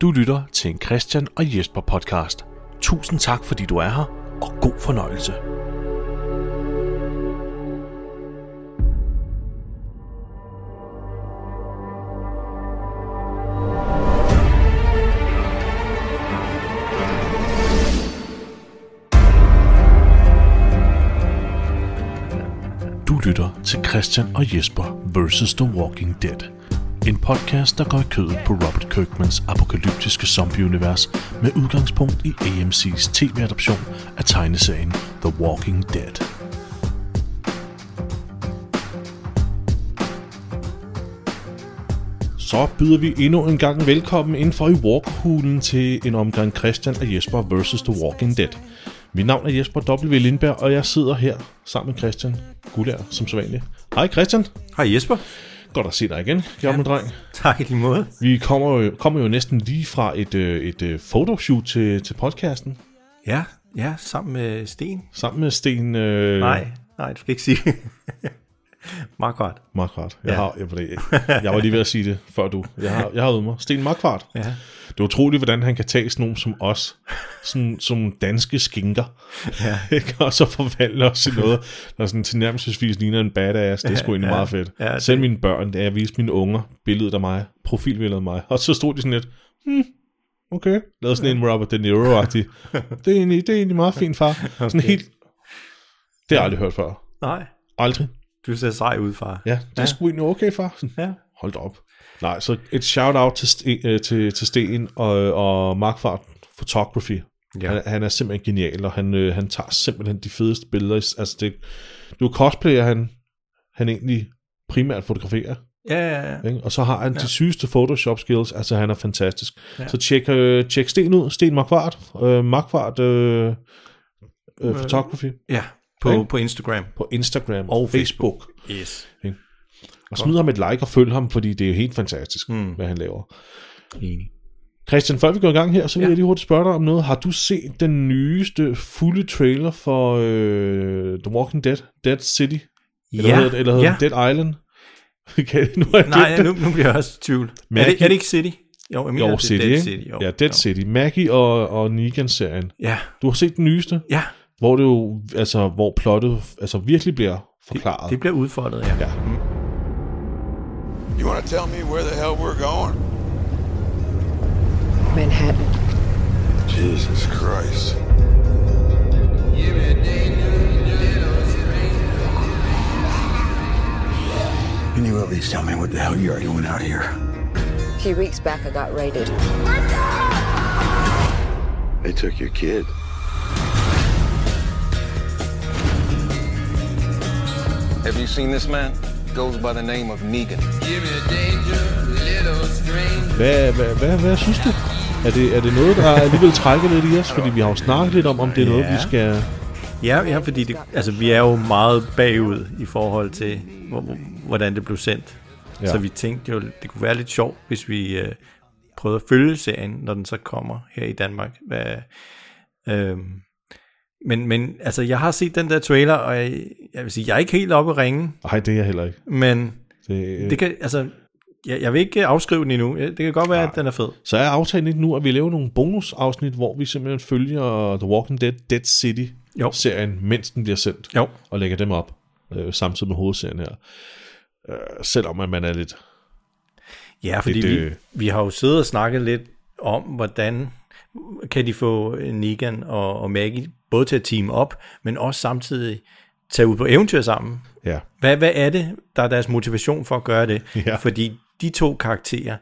Du lytter til en Christian og Jesper podcast. Tusind tak, fordi du er her, og god fornøjelse. Du lytter til Christian og Jesper vs. The Walking Dead. En podcast, der går i kødet på Robert Kirkmans apokalyptiske zombieunivers med udgangspunkt i AMC's tv-adoption af tegneserien The Walking Dead. Så byder vi endnu en gang velkommen ind for i Walkhulen til en omgang Christian og Jesper vs. The Walking Dead. Mit navn er Jesper W. Lindberg, og jeg sidder her sammen med Christian Gullær, som sædvanligt. Hej Christian. Hej Jesper. Godt at se dig igen, gammel ja. dreng. Tak i lige måde. Vi kommer jo, kommer jo næsten lige fra et, øh, et, et photoshoot til, til podcasten. Ja, ja, sammen med Sten. Sammen med Sten... Øh... Nej, nej, du skal ikke sige Markvart. Markvart. Jeg, ja. har, jeg, jeg var lige ved at sige det, før du. Jeg har, jeg har øvet mig. Sten Markvart. Ja. Det er utroligt, hvordan han kan tage sådan nogen som os, sådan, som danske skinker, Ja. ikke? og så forvandle os i noget, der sådan tilnærmelsesvis ligner en badass. Det er sgu egentlig Ja, meget fedt. ja, det- Selv mine børn, da jeg viste mine unger billedet af mig, profilbilledet af mig, og så stod de sådan lidt, hmm, okay, lavede sådan en Robert De Niro-agtig. det, er egentlig, det er egentlig meget fint, far. Sådan Okay. helt, det har jeg aldrig hørt før. Nej, Aldrig. Du ser sej ud, far. Ja, det er Ja. sgu egentlig okay, far. Sådan, Ja. Hold da op. Nej, så et shout-out til, Sten, øh, til, til Sten og, og Markfart Photography. Ja. Han, han er simpelthen genial, og han, øh, han tager simpelthen de fedeste billeder. Altså, det, er jo cosplayer, han, han egentlig primært fotograferer. Ja, ja, ja. Ikke? Og så har han ja. De sygeste Photoshop skills. Altså, han er fantastisk. Ja. Ja. Så tjek, øh, tjek Sten ud. Sten Markvart. Øh, Markvart øh, øh, Photography ja. På, Ikke? på Instagram. på Instagram Og Facebook. Yes. Og smid ham et like og følg ham, fordi det er jo helt fantastisk, mm. Hvad han laver. Enig. Christian, før vi går i gang her, så vil ja. Jeg lige hurtigt spørge dig om noget. Har du set den nyeste fulde trailer for øh, The Walking Dead, Dead City? Eller Ja, hedder det, eller hedder ja. det Dead Island? Okay, nu jeg Nej, nu, nu bliver jeg også i tvivl. Er Maggie- det, er det ikke City? Jo, jeg mener, Jo, det er City, Dead ikke? City. Jo. Ja, Dead jo. City. Maggie og, og Negan-serien. Ja, Du har set den nyeste, ja. Hvor det jo, altså, hvor plottet altså, virkelig bliver forklaret. Det bliver udfordret, ja. Ja. You want to tell me where the hell we're going? Manhattan. Jesus Christ. Can you at least tell me what the hell you're doing out here? A few weeks back, I got raided. They took your kid. Have you seen this man? Goes by the name of Negan. Hvad, hvad, hvad, hvad synes du? Er det, er det noget, der alligevel trækker lidt i os? Fordi vi har jo snakket lidt om, om det er noget, Ja. vi skal... Ja, ja fordi det, altså, vi er jo meget bagud i forhold til, hvor, hvor- hvordan det blev sendt. Ja. Så vi tænkte jo, det kunne være lidt sjovt, hvis vi øh, prøvede at følge serien, når den så kommer her i Danmark. Hvad, øh, men, men altså, jeg har set den der trailer, og jeg, jeg vil sige, jeg er ikke helt oppe at ringe, Nej, det er jeg heller ikke. men Det, det kan, altså, jeg, jeg vil ikke afskrive den endnu. Det kan godt være, Nej. at den er fed. Så er aftalen ikke nu, at vi laver nogle bonusafsnit, hvor vi simpelthen følger The Walking Dead Dead City-serien, mens den bliver sendt, Jo. og lægger dem op, øh, samtidig med hovedserien her. Øh, selvom at man er lidt... Ja, fordi det, det- vi, vi har jo siddet og snakket lidt om, hvordan kan de få Negan og, og Maggie både til at team op, men også samtidig tage ud på eventyr sammen. Ja, Hvad, hvad er det, der er deres motivation for at gøre det? Ja. Fordi de to karakterer,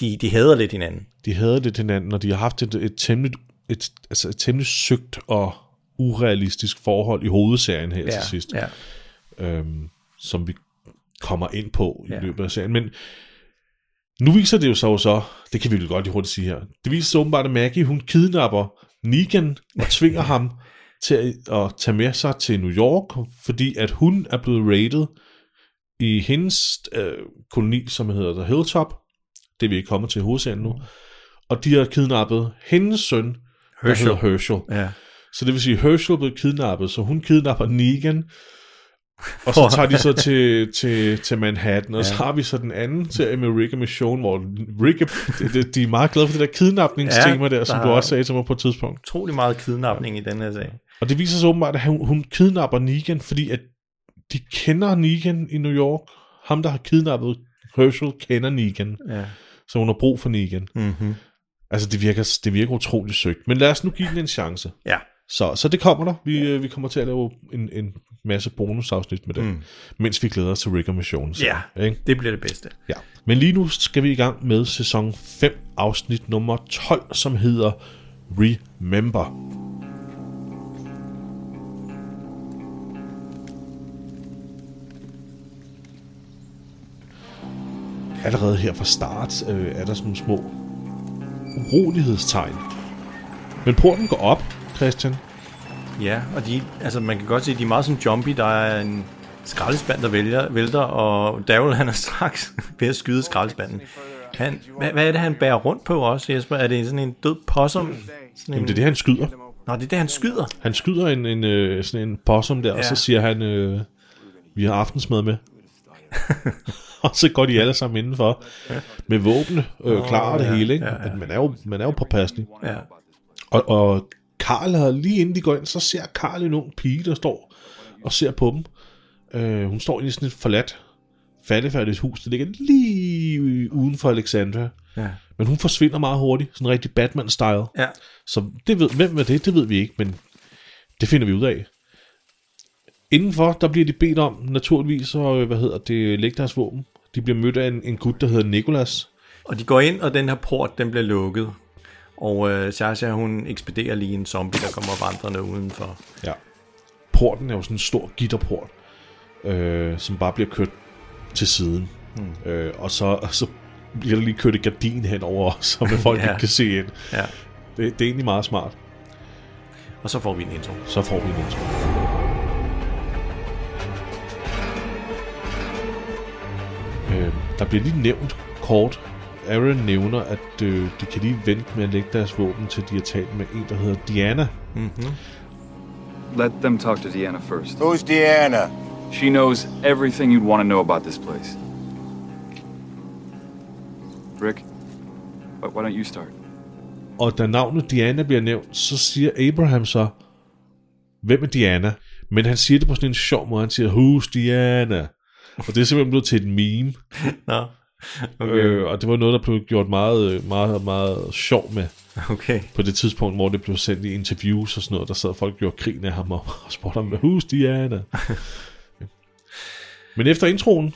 de, de hader lidt hinanden. de det til hinanden, og de har haft et, et, temmelig, et, altså et temmelig søgt og urealistisk forhold i hovedserien her til sidst. ja. øhm, som vi kommer ind på i ja. Ja. løbet af serien. Men nu viser det jo så, så det kan vi vel godt lige hurtigt sige her, det viser sig åbenbart, at Maggie, hun kidnapper Negan og tvinger ham til at, at tage med sig til New York, fordi at hun er blevet raided i hendes øh, koloni, som hedder The Hilltop. Det er vi ikke kommet til i hovedserien nu. Og de har kidnappet hendes søn, der Herschel. hedder Herschel. ja. Så det vil sige, at Herschel blev kidnappet, så hun kidnapper Negan, Og så tager de så til, til, til Manhattan, og ja. så har vi så den anden serie med Rick og Michonne, hvor Rick det, de er meget glade for det der kidnapningstema Ja, der, som der du også sagde til mig på et tidspunkt. Utrolig meget kidnapning i den her sag. Og det viser sig åbenbart, at hun, hun kidnapper Negan, fordi at de kender Negan i New York. Ham, der har kidnappet Herschel, kender Negan. Ja. Så hun har brug for Negan. Mm-hmm. Altså, det virker, det virker utroligt søgt. Men lad os nu give den en chance. Ja. Så, så det kommer der. Vi, øh, vi kommer til at lave en, en masse bonusafsnit med det, mm. mens vi glæder os til Rick og Mission. Ja, Ikke? det bliver det bedste. ja. Men lige nu skal vi i gang med sæson 5, afsnit nummer 12, som hedder Remember. Allerede her fra start øh, er der sådan nogle små urolighedstegn. Men porten går op, Christian. Ja, og de, altså man kan godt se, at de er meget som jumpy. Der er en skraldespand, der vælger, vælter, og Daryl han er straks ved at skyde skraldespanden. Han, hvad, hvad er det, han bærer rundt på også, Jesper? Er det sådan en død possum? Sådan en, Jamen, det er det, han skyder. Nå, det er det, han skyder. Han skyder en, en, øh, sådan en possum der, ja. og så siger han, øh, vi har aftensmad med. og så går de alle sammen indenfor med våbne, øh, klar og det ja, hele. Ikke? ja, ja. At man, er jo, man er jo påpasselig. Ja. Og, og Karl har lige inden de går ind, så ser Karl en ung pige, der står og ser på dem. Øh, hun står inde i sådan et forladt, faldefærdigt hus, der ligger lige uden for Alexandria. Ja. Men hun forsvinder meget hurtigt, sådan rigtig Batman-style. ja. Så det ved, hvem er det, det ved vi ikke, men det finder vi ud af. Indenfor, der bliver de bedt om, naturligvis, og hvad hedder det, lægge deres våben. De bliver mødt af en, en gut, der hedder Nikolas. Og de går ind, og den her port, den bliver lukket. Og øh, Sasha, hun ekspederer lige en zombie, der kommer vandrende udenfor. Ja. Porten er jo sådan en stor gitterport, øh, som bare bliver kørt til siden. Hmm. Øh, og, så, og så bliver der lige kørt et gardin henover, så folk Ja. ikke kan se ind. Ja. Det, det er egentlig meget smart. Og så får vi en intro. Så får vi en intro. Øh, der bliver lige nævnt kort. Aaron nævner, at øh, de kan lige vente med at lægge deres våben, til de har talt med en, der hedder Diana. Let them talk to Deanna first. Who's Deanna? She knows everything you'd want to know about this place. Rick, why why don't you start? Og da navnet Diana bliver nævnt, så siger Abraham så, hvem er Diana? Men han siger det på sådan en sjov måde. Han siger, who's Diana? Og det er simpelthen blevet til et meme. Nå, Okay. Øh, og det var noget, der blev gjort meget, øh, meget, meget sjov med okay. på det tidspunkt, hvor det blev sendt i interviews og sådan noget. Der sad folk og gjorde grin af ham og, og spurgte ham, who's Diana? Men efter introen,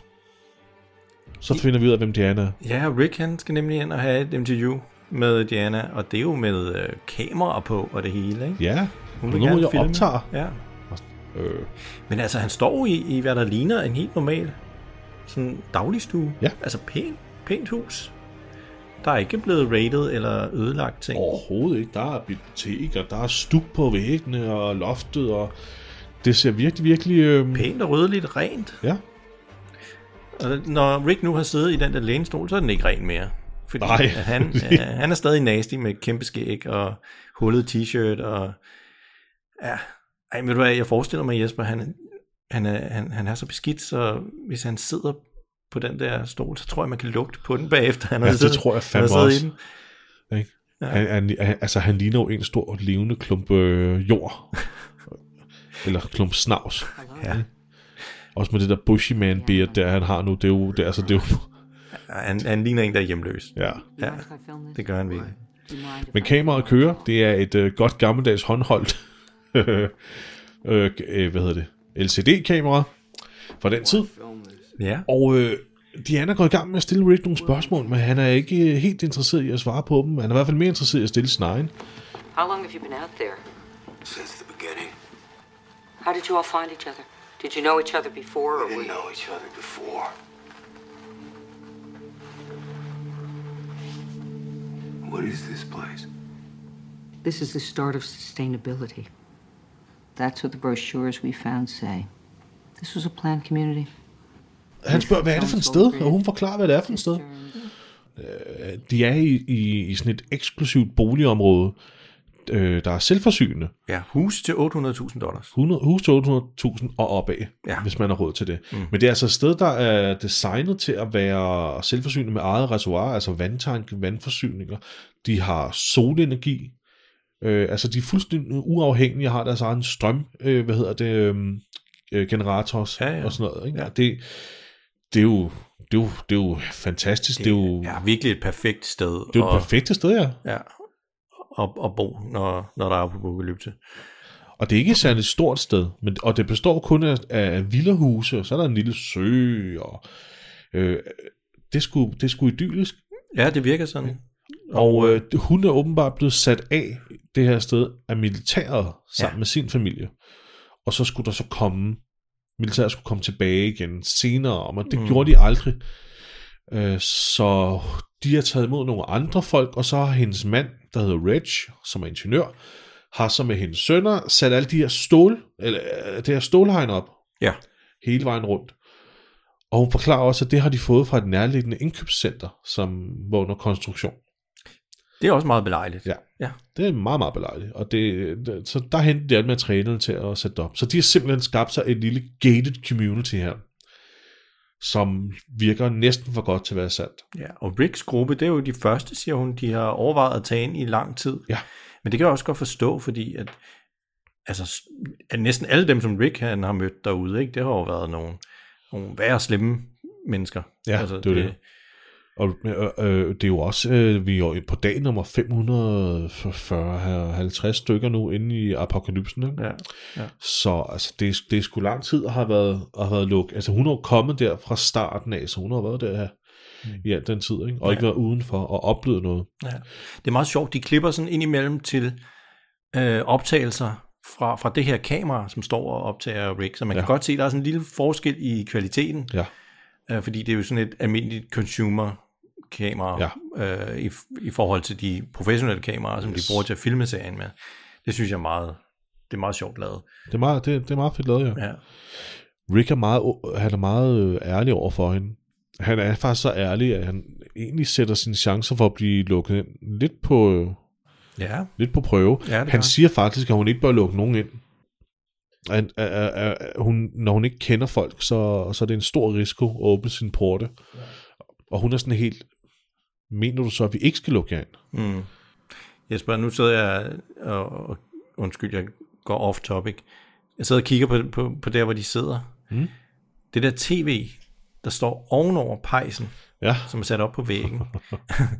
så finder vi ud af, hvem Diana er. Ja, Rick han skal nemlig ind og have et interview med Diana, og det er jo med øh, kamera på og det hele, ikke? Ja, Hun nu må jeg filme. optager. Ja. Øh, Men altså, han står i, i hvad der ligner en helt normal sådan dagligstue. Ja. Altså pænt, pænt hus. Der er ikke blevet rated eller ødelagt ting. Overhovedet ikke. Der er bibliotek, og der er stuk på væggene og loftet, og det ser virkelig, virkelig... Øh, Pænt og rødligt rent. ja, Og når Rick nu har siddet i den der lænestol, så er den ikke ren mere. Fordi Nej. at han, øh, han er stadig nasty med kæmpe skæg og hullet t-shirt og... Ja, ej, ved du hvad, jeg forestiller mig, Jesper, han, han, er, han, han er så beskidt, så hvis han sidder på den der stol, så tror jeg, man kan lugte på den bagefter. Han har Ja, det siddet- tror jeg han fandme i også. den. ikke? Han, han, han, altså, han ligner jo en stor levende klump øh, jord. Eller klump snavs. Ja. Også med det der bushy man beard, der han har nu. Det er jo... Det, er- altså, det er jo Han, han ligner en, der er hjemløs. ja. Ja, det gør han virkelig. Men kameraet kører. Det er et øh, godt gammeldags håndholdt øh, øh, hvad hedder det? LCD-kamera fra den tid. Ja, Og øh, Diana går i gang med at stille Rick nogle spørgsmål, men han er ikke øh, helt interesseret i at svare på dem. Han er i hvert fald mere interesseret i at stille sin egen. How long have you been out there? Since the beginning, How did you all find each other? Did you know each other before, we or were didn't you... know each other before. What is this place? This is the start of sustainability. That's what the brochures we found say. This was a planned community. Han spørger, hvad er det for et sted? Og hun forklarer, hvad det er for et sted. Øh, De er i, i, i sådan et eksklusivt boligområde. øh, der er selvforsynende. Ja, hus til 800.000 dollars. 100, hus til 800.000 og opad, Ja. hvis man har råd til det. Mm. Men det er altså et sted, der er designet til at være selvforsynende med eget reservoir, altså vandtank, vandforsyninger. De har solenergi. Øh, altså, de er fuldstændig uafhængige, har deres egen strøm, øh, hvad hedder det, øh, øh, generators Ja, ja. og sådan noget. Ikke? Ja. Det, det, er jo, det, er jo, det er jo fantastisk. Det, det er jo, Ja, virkelig et perfekt sted det er jo at, det perfekte sted, ja. ja, at, at bo, når, når der er apokalypse. Og det er ikke et særligt stort sted, men, og det består kun af, af villahuse, og så er der en lille sø, og øh, det, er sgu, det sgu idyllisk. Ja, det virker sådan. Og øh, det- hun er åbenbart blevet sat af det her sted af militæret sammen Ja. med sin familie. Og så skulle der så komme, militæret skulle komme tilbage igen senere, men det Mm. mm. gjorde de aldrig. Øh, så de har taget imod nogle andre folk, og så har hendes mand, der hedder Reg, som er ingeniør, har så med hendes sønner sat alle de her stål, eller øh, det her stålhegn op Ja. hele vejen rundt. Og hun forklarer også, at det har de fået fra et nærliggende indkøbscenter, som var under konstruktion. Det er også meget belejligt. Ja. ja. Det er meget, meget belejligt. Og det, det, så der hentede de alt materialerne til at sætte det op. Så de har simpelthen skabt sig et lille gated community her, som virker næsten for godt til at være sandt. Ja, og Ricks gruppe, det er jo de første, siger hun, de har overvejet at tage ind i lang tid. Ja. Men det kan jeg også godt forstå, fordi at, altså, at næsten alle dem, som Rick han har mødt derude, ikke, det har jo været nogle, nogle værre slemme mennesker. Ja, det er jo det. Og øh, øh, det er jo også, øh, vi er jo på dag nummer 540-50 stykker nu inde i apokalypsen. Ikke? Ja, ja. Så altså, det, det er sgu lang tid at have været, at have været lukket. Altså hun er jo kommet der fra starten af, så hun har været der her mm. i al den tid, ikke? og ja. ikke været udenfor og oplevet noget. Ja. Det er meget sjovt, de klipper sådan ind imellem til øh, optagelser fra, fra det her kamera, som står og optager Rick, så man. Ja. kan godt se, at der er sådan en lille forskel i kvaliteten, Ja. Øh, fordi det er jo sådan et almindeligt consumer kamera ja. øh, i, i forhold til de professionelle kameraer, som yes. de bruger til at filme serien med. Det synes jeg er meget, det er meget sjovt lavet. Det er meget, det, det er meget fedt lavet, ja. Ja. Rick er meget, han er meget øh, ærlig over for hende. Han er faktisk så ærlig, at han egentlig sætter sine chancer for at blive lukket ind lidt på, øh, Ja, lidt på prøve. Ja, gør han han. siger faktisk, at hun ikke bør lukke nogen ind. At, at, at, at hun, når hun ikke kender folk, så, så er det en stor risiko at åbne sin porte. Og hun er sådan helt, mener du så, at vi ikke skal lukke jer ind? Mm. Jesper, nu sidder jeg og, og undskyld, jeg går off topic. Jeg sidder og kigger på, på, på der, hvor de sidder. Mm. Det der tv, der står ovenover pejsen, Ja, som er sat op på væggen.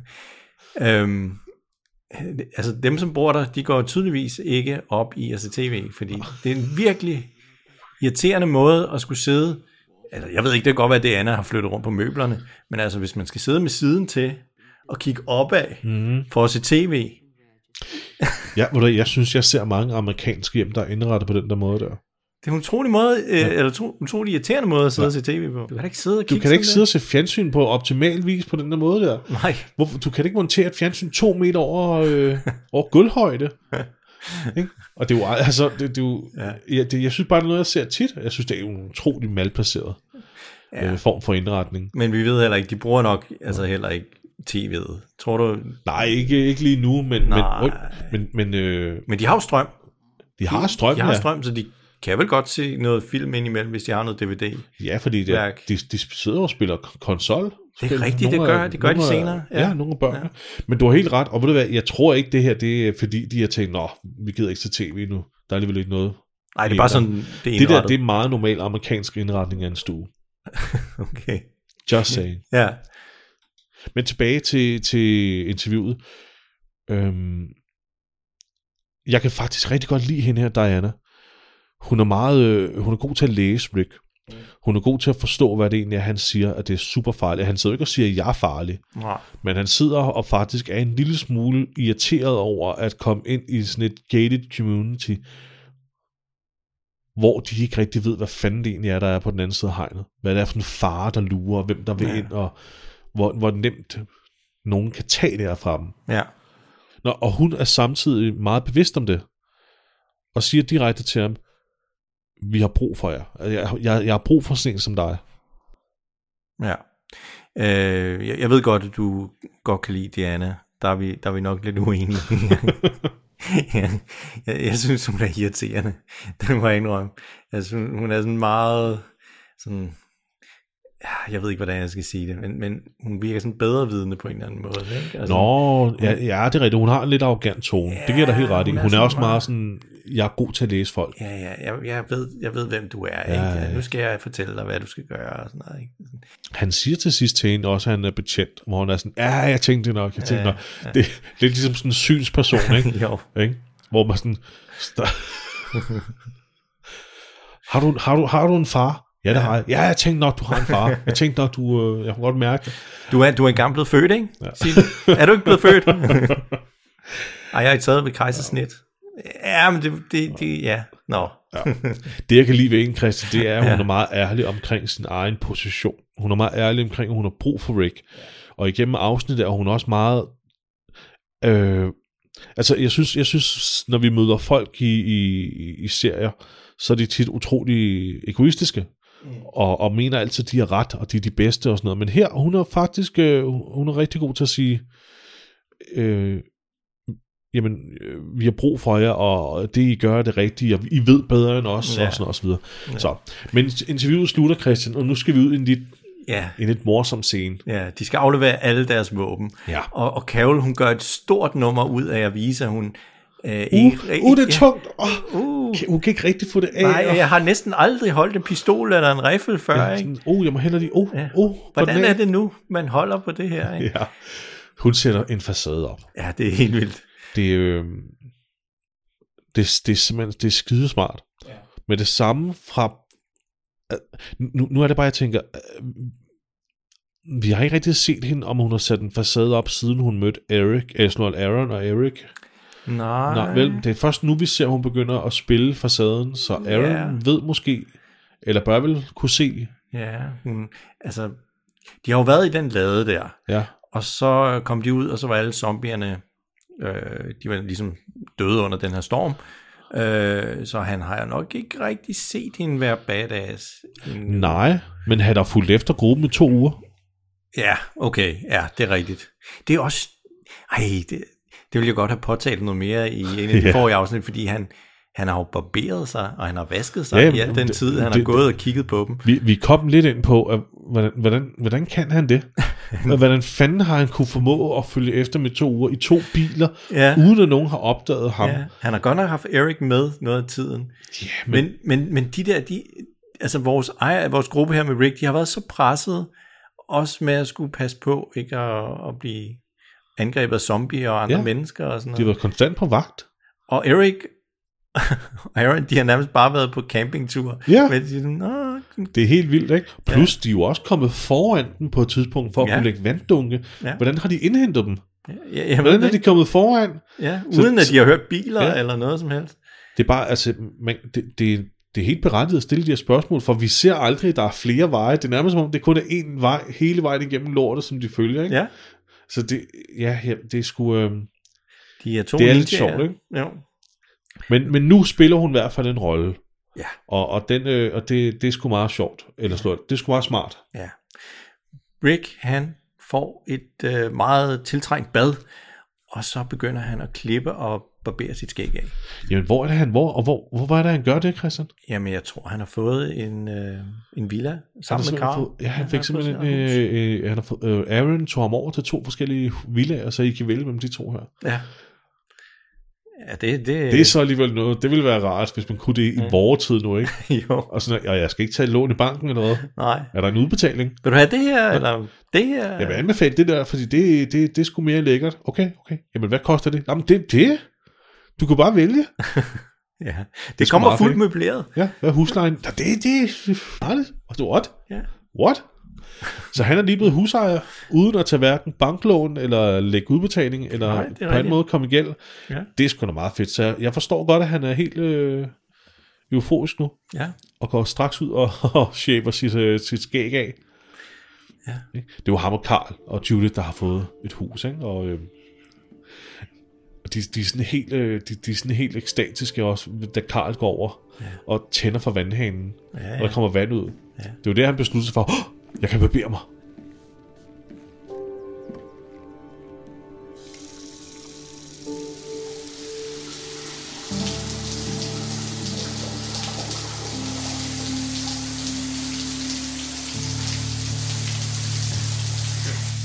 øhm, altså dem, som bor der, de går tydeligvis ikke op i at se tv, fordi det er en virkelig irriterende måde at skulle sidde. Altså, jeg ved ikke, det kan godt være, at det Anna har flyttet rundt på møblerne, men altså, hvis man skal sidde med siden til og kigge opad mm. for at se tv, ja du, jeg synes, jeg ser mange amerikanske hjem, der er indrettet på den der måde der. Det er en utrolig måde, øh, eller to, utrolig irriterende måde at sidde og se tv på. Du kan da ikke sidde og Du kigge kan da ikke sidde og se fjernsyn på optimal vis på den der måde der. Nej, Hvorfor, du kan ikke montere et fjernsyn to meter over, øh, over gulvhøjde. Ikke? Og det er jo, altså, det, det er jo, Ja. ja. jeg, det, jeg synes bare, det er noget, jeg ser tit. Jeg synes, det er jo en utrolig malplaceret ja. øh, form for indretning. men vi ved heller ikke, de bruger nok altså heller ikke tv'et. Tror du, Nej, ikke, ikke lige nu, men, men, Nej. men, men øh, men de har jo strøm. de har strøm, De har ja. strøm, så de kan vel godt se noget film indimellem, hvis de har noget DVD. Ja, fordi det, de, de sidder og spiller konsol. Det er rigtigt, det gør- det gør de senere, ja. Ja, ja nogle af børnene. Ja. Men du har helt ret, og ved du hvad, jeg tror ikke det her, det er fordi, de har tænkt, nå, vi gider ikke se tv nu. Der er alligevel ikke noget. Nej, det er bare sådan, det er Det der, det er meget normal amerikansk indretning af en stue. Okay. Just saying. Ja. Men tilbage til, til interviewet. Øhm, jeg kan faktisk rigtig godt lide hende her, Diana. Hun er meget, øh, hun er god til at læse Rick. Hun er god til at forstå, hvad det egentlig er, han siger, at det er super farligt. Han sidder ikke og siger, at jeg er farlig. Nej. Men han sidder og faktisk er en lille smule irriteret over at komme ind i sådan et gated community, hvor de ikke rigtig ved, hvad fanden det egentlig er, der er på den anden side af hegnet. Hvad det er for en fare, der lurer, hvem der vil ja. ind, og hvor, hvor nemt nogen kan tage det her fra dem. Ja. Nå, og hun er samtidig meget bevidst om det, og siger direkte til ham, vi har brug for jer. Altså, Jeg, jeg, jeg har brug for sådan en som dig. Ja. Øh, jeg, jeg ved godt, at du godt kan lide Diana. Der er vi, der er vi nok lidt uenige. ja, jeg, jeg synes, hun er irriterende. Det må jeg indrømme. Jeg synes, hun er sådan meget... Sådan, ja, jeg ved ikke, hvordan jeg skal sige det, men, men hun virker sådan bedre vidende på en eller anden måde. Ikke? Altså, Nå, ja, ja, det er rigtigt. Hun har en lidt arrogant tone. det giver dig helt ret i. hun er Hun er også meget meget- sådan, jeg er god til at læse folk. Ja, ja, jeg, jeg, ved, jeg ved, hvem du er. Ja, Ikke? ja. Ja, Nu skal jeg fortælle dig, hvad du skal gøre. Og sådan noget, ikke? Han siger til sidst til hende også, at han er betjent, hvor hun er sådan, ja, jeg tænkte det nok, jeg tænkte Ja, nok. Det, det er ligesom sådan en synsperson, ikke? Jo. ikke? Hvor man sådan, har, du, har, du, har du en far? Ja, det har jeg. Ja, jeg tænkte nok, du har en far. Jeg tænkte nok, du, øh, jeg kunne godt mærke det. Du er, du er engang blevet født, ikke? Ja. Er du ikke blevet født? Ej, jeg er taget ved kejsersnit. Ja, men det, det, det ja. Nå. Ja. Det, jeg kan lide ved en, Christian, det er, at hun Ja. er meget ærlig omkring sin egen position. Hun er meget ærlig omkring, at hun har brug for Rick. Og igennem afsnittet er hun også meget... Øh, altså, jeg synes, jeg synes, når vi møder folk i, i, i serier, så er de tit utrolig egoistiske. Og, og mener altid, at de har ret, og de er de bedste og sådan noget. Men her, hun er faktisk øh, hun er rigtig god til at sige, øh, jamen, øh, vi har brug for jer, og det I gør er det rigtige, og I ved bedre end os, ja. Og sådan og så videre. Ja. Så, men interviewet slutter, Christian, og nu skal vi ud i en lidt, Ja. en lidt morsom scene. Ja, de skal aflevere alle deres våben. Ja. Og, og Carol, hun gør et stort nummer ud af at vise, at hun øh, Uh, ikke uh, det er tungt. Oh, Uh. Hun kan ikke rigtig få det af. Nej, jeg har næsten aldrig holdt en pistol eller en rifle før, ja, ikke? sådan, oh, jeg må hellere lige, oh, Ja. oh, Hvordan er det nu, man holder på det her, ikke? Ja. Hun sætter en facade op. Ja, det er helt vildt. Det, øh, det, det er simpelthen det er skidesmart. Ja. Med det samme fra... Nu, nu er det bare, jeg tænker... øh, Vi har ikke rigtig set hende, om hun har sat en facade op, siden hun mødte Eric, eller Aaron og Eric. Nej. Nej, vel, det er først nu, vi ser, at hun begynder at spille facaden, så Aaron Ja. ved måske, eller bør vel kunne se, Ja, hun, altså, de har jo været i den lade der, ja, og så kom de ud, og så var alle zombierne, øh, de var ligesom døde under den her storm, øh, så han har jo nok ikke rigtig set hende være badass. nej, men han har fulgt efter gruppen i to uger. Ja, okay, ja, det er rigtigt. Det er også, ej, det, det vil jeg godt have påtalt noget mere i en af de ja. forrige afsnit, fordi han, han har jo barberet sig, og han har vasket sig Ja, i al den det- tid, han det- har gået og kigget på dem. Vi, vi kom lidt ind på, at, hvordan, hvordan, hvordan kan han det? hvordan fanden har han kunne formå at følge efter med to uger i to biler, Ja. uden at nogen har opdaget ham? Ja, han har godt nok haft Erik med noget af tiden. Ja, men, Men, men, men de der, de, altså vores, ejer, vores gruppe her med Rick, de har været så presset, også med at skulle passe på, ikke at, at blive angrebet af zombier og andre Ja. mennesker og sådan de noget. var konstant på vagt. Og Erik Aaron, de har nærmest bare været på campingtur. Ja. Men de, er sådan, "Nå, Det er helt vildt, ikke? Plus, ja. de er jo også kommet foran den på et tidspunkt, for at ja. Kunne lægge vanddunke. Ja. Hvordan har de indhentet dem? ja, jeg, jeg Hvordan er de kommet foran? Ja, Så- uden at de har hørt biler Ja. eller noget som helst. Det er bare, altså, man, det, det, det er helt berettiget at stille de her spørgsmål, for vi ser aldrig, at der er flere veje. Det er nærmest som om, det kun er én vej, hele vejen igennem lortet, som de følger, ikke? Ja, Så det, ja, ja, det er sgu... Øh... de er to Det er lidt sjovt, ikke? Jo. Men, men nu spiller hun i hvert fald en rolle. Ja. Og, og, den, øh, og det, det er sgu meget sjovt. Eller slået. Det er sgu meget smart. Ja. Rick, han får et øh, meget tiltrængt bad, og så begynder han at klippe og barbere sit skæg af. Jamen, hvor er det han? Hvor, og hvor, hvor er det, han gør det, Christian? Jamen, jeg tror, han har fået en, øh, en villa Han sammen med Carl. fået- Ja, han har fik simpelthen... Øh, øh, han har fået, øh, Aaron tog ham over til to forskellige villager, så I kan vælge mellem de to her. Ja. Ja, det, det, Det er så alligevel noget. Det ville være rart, hvis man kunne det i Mm. vores tid nu, ikke? jo, Og sådan, og jeg skal ikke tage lån i banken eller hvad? nej. Er der en udbetaling? Vil du have det her, eller det her? Jeg vil anbefale det der, fordi det, det, det er sgu mere lækkert. Okay, okay. Jamen, hvad koster det? Jamen, det, det. Du kan bare vælge. Ja, sgu det kommer fuldt møbleret. Ja, hvad er huslejen? Ja, det, det er farligt. What? Ja. What? Så han er lige blevet husejer, uden at tage hverken banklån, eller lægge udbetaling, eller Nej, på en måde komme i gæld. Ja. Det er sgu da meget fedt. Så jeg- forstår godt, at han er helt øh, euforisk nu, Ja, og går straks ud og, og shaver sit, øh, sit skæg af. Ja. Det jo ham og Karl og Judith, der har fået et hus, ikke? Og, øh, de, de, er sådan helt, øh, de, de er sådan helt ekstatiske også, da Karl går over ja. og tænder for vandhanen, Ja, ja, ja. og der kommer vand ud. Ja. Det er jo det, han beslutter sig for, oh, jeg kan barbere mig.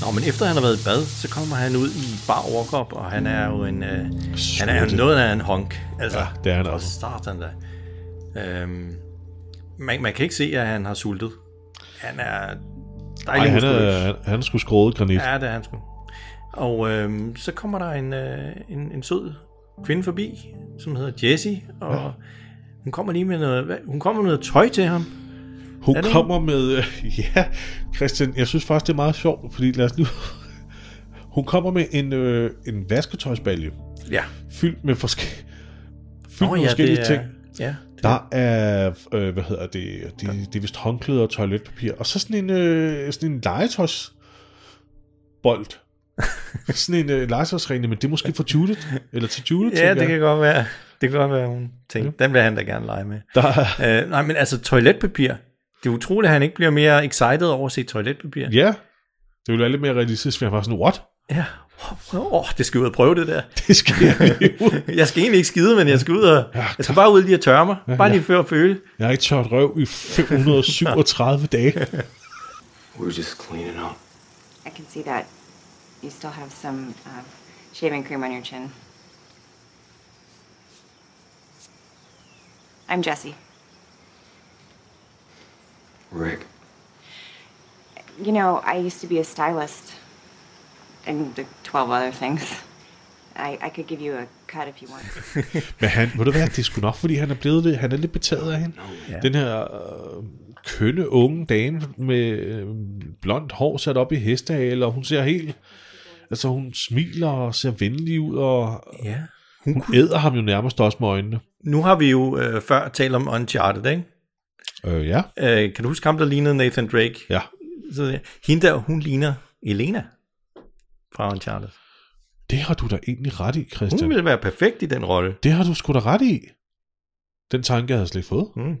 Nå, men efter han har været i bad, så kommer han ud i bar overkrop, og han er jo en... Øh, han er jo noget af en honk. Altså, ja, det er han også. Start han da. Øhm, man, man kan ikke se, at han har sultet. Han er Ej, dejlig han, muskuløs. er, han, han skulle skråde granit. Ja. Det er han sgu. Og øhm, så kommer der en, øh, en, en sød kvinde forbi, som hedder Jessie, og ja. hun kommer lige med noget, hvad, hun kommer med noget tøj til ham. Hun Er det kommer med... Ja, Christian, jeg synes faktisk, det er meget sjovt, fordi lad os nu... Hun kommer med en, øh, en vasketøjsbalje, Ja. fyldt med, forske... fyldt Nå, med ja, forskellige er, ting. Ja, Der er, øh, hvad hedder det, det, det er vist håndklæder og toiletpapir, og så sådan en, øh, sådan en legetøjsbold. sådan en øh, legetøjsrene, men det er måske for Judith, eller til Judith, ja, det jeg. kan godt være. Det kan godt være, hun tænkte, den vil han da gerne lege med. Der er, Øh, nej, men altså toiletpapir. Det er utroligt, at han ikke bliver mere excited over at se toiletpapir. ja, det ville være lidt mere realistisk, hvis han var sådan, what? Ja. Åh, oh, det skal ud og prøve det der. Det skal jeg lige ud. Jeg skal egentlig ikke skide, men jeg skal ud og... Jeg skal bare ud lige og tørre mig. Bare lige før at føle. Jeg har ikke tørt røv i 537 dage. We were just cleaning up. I can see that. You still have some uh, shaving cream on your chin. I'm Jessie. Rick. You know, I used to be a stylist and the 12 other things. I, I could give you a cut if you want. Men han, ved du hvad, det er sgu nok, fordi han er blevet det. Han er lidt betaget af hende. Ja. Den her øh, kønne unge dame med øh, blondt hår sat op i hestehale, og hun ser helt... Altså, hun smiler og ser venlig ud, og Ja. hun æder ham jo nærmest også med øjnene. Nu har vi jo øh, før talt om Uncharted, ikke? Øh, ja. Øh, kan du huske ham, der lignede Nathan Drake? Ja. Så, hende der, hun ligner Elena fra Uncharted. Det har du da egentlig ret i, Hun Christian. ville være perfekt i den rolle. Det har du sgu da ret i. Den tanke havde jeg slet ikke fået. Mm.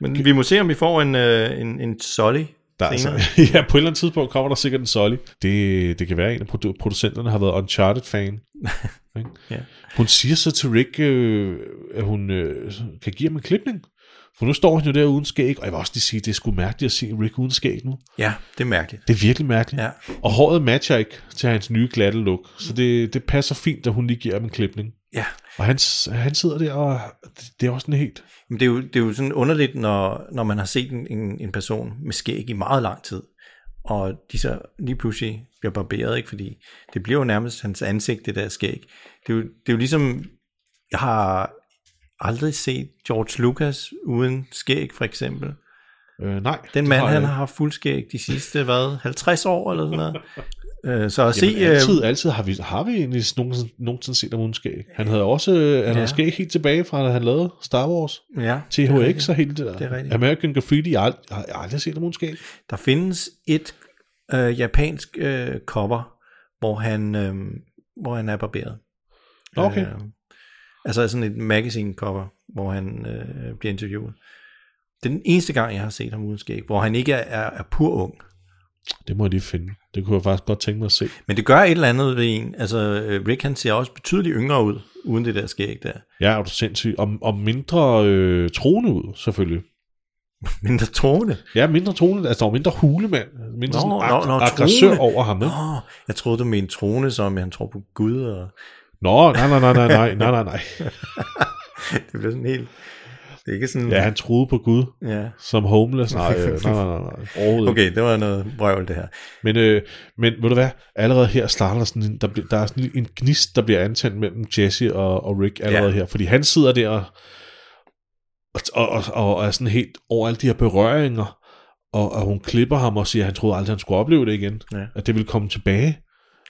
Men vi må se, om vi får en, øh, en, en Solly Der er altså, ja, på et eller andet tidspunkt kommer der sikkert en Solly. Det, det kan være, at en af produ- producenterne har været Uncharted-fan. Ikke? Ja. Hun siger så til Rick, øh, at hun øh, kan give ham en klipning. For nu står han jo der uden skæg, og jeg vil også lige sige, det er sgu mærkeligt at se Rick uden skæg nu. Ja, det er mærkeligt. Det er virkelig mærkeligt. Ja. Og håret matcher ikke til hans nye glatte look, så det, det passer fint, at hun lige giver ham en klipning. Ja. Og han, han sidder der, og det, det er også sådan helt... Men det er jo, det er jo sådan underligt, når, når man har set en, en, en person med skæg i meget lang tid, og de så lige pludselig bliver barberet, ikke? fordi det bliver jo nærmest hans ansigt, det der skæg. Det er jo, det er jo ligesom, jeg har aldrig set George Lucas uden skæg, for eksempel. Øh, nej. Den mand, har han har fuld skæg de sidste, hvad, 50 år eller sådan noget. Øh, så at se, Jamen, øh, altid, altid har vi, har vi egentlig nogensinde, nogensinde set ham uden skæg. Han havde også øh, han Ja. havde skæg helt tilbage fra, da han lavede Star Wars. ja, THX og hele det der. Det er rigtigt. American Graffiti, jeg har, jeg har aldrig set ham uden skæg. Der findes et øh, japansk øh, cover, hvor han, øh, hvor han er barberet. Okay. Øh, altså sådan et magazine cover, hvor han øh, bliver interviewet. Det er den eneste gang, jeg har set ham uden skæg, hvor han ikke er, er, er pur ung. Det må jeg lige finde. Det kunne jeg faktisk godt tænke mig at se. Men det gør et eller andet ved en. Altså, øh, Rick han ser også betydeligt yngre ud, uden det der skæg der. Ja, er du sindssyg. Og, og mindre øh, troende ud, selvfølgelig. Mindre troende. Ja, mindre troende. Altså, der var mindre hulemand. Mindre Nå, sådan ag- nå, nå, aggressør troende. over ham. Ikke? Åh, jeg troede, du mente trone, som han tror på Gud. Og... Nå, nej, nej, nej, nej, nej, nej, nej, nej. Det bliver sådan helt... Det er ikke sådan... Ja, han troede på Gud ja. som homeless. Nej, øh, nej, nej, nej, nej. Ikke. Okay, det var noget brøvl, det her. Men, øh, men ved du hvad, allerede her starter sådan en, der, bliver, der er sådan en gnist, der bliver antændt mellem Jesse og, og Rick allerede Ja. her, fordi han sidder der og, og, og, og, og er sådan helt over alle de her berøringer, og, og hun klipper ham og siger, at han troede aldrig, han skulle opleve det igen, Ja. at det ville komme tilbage.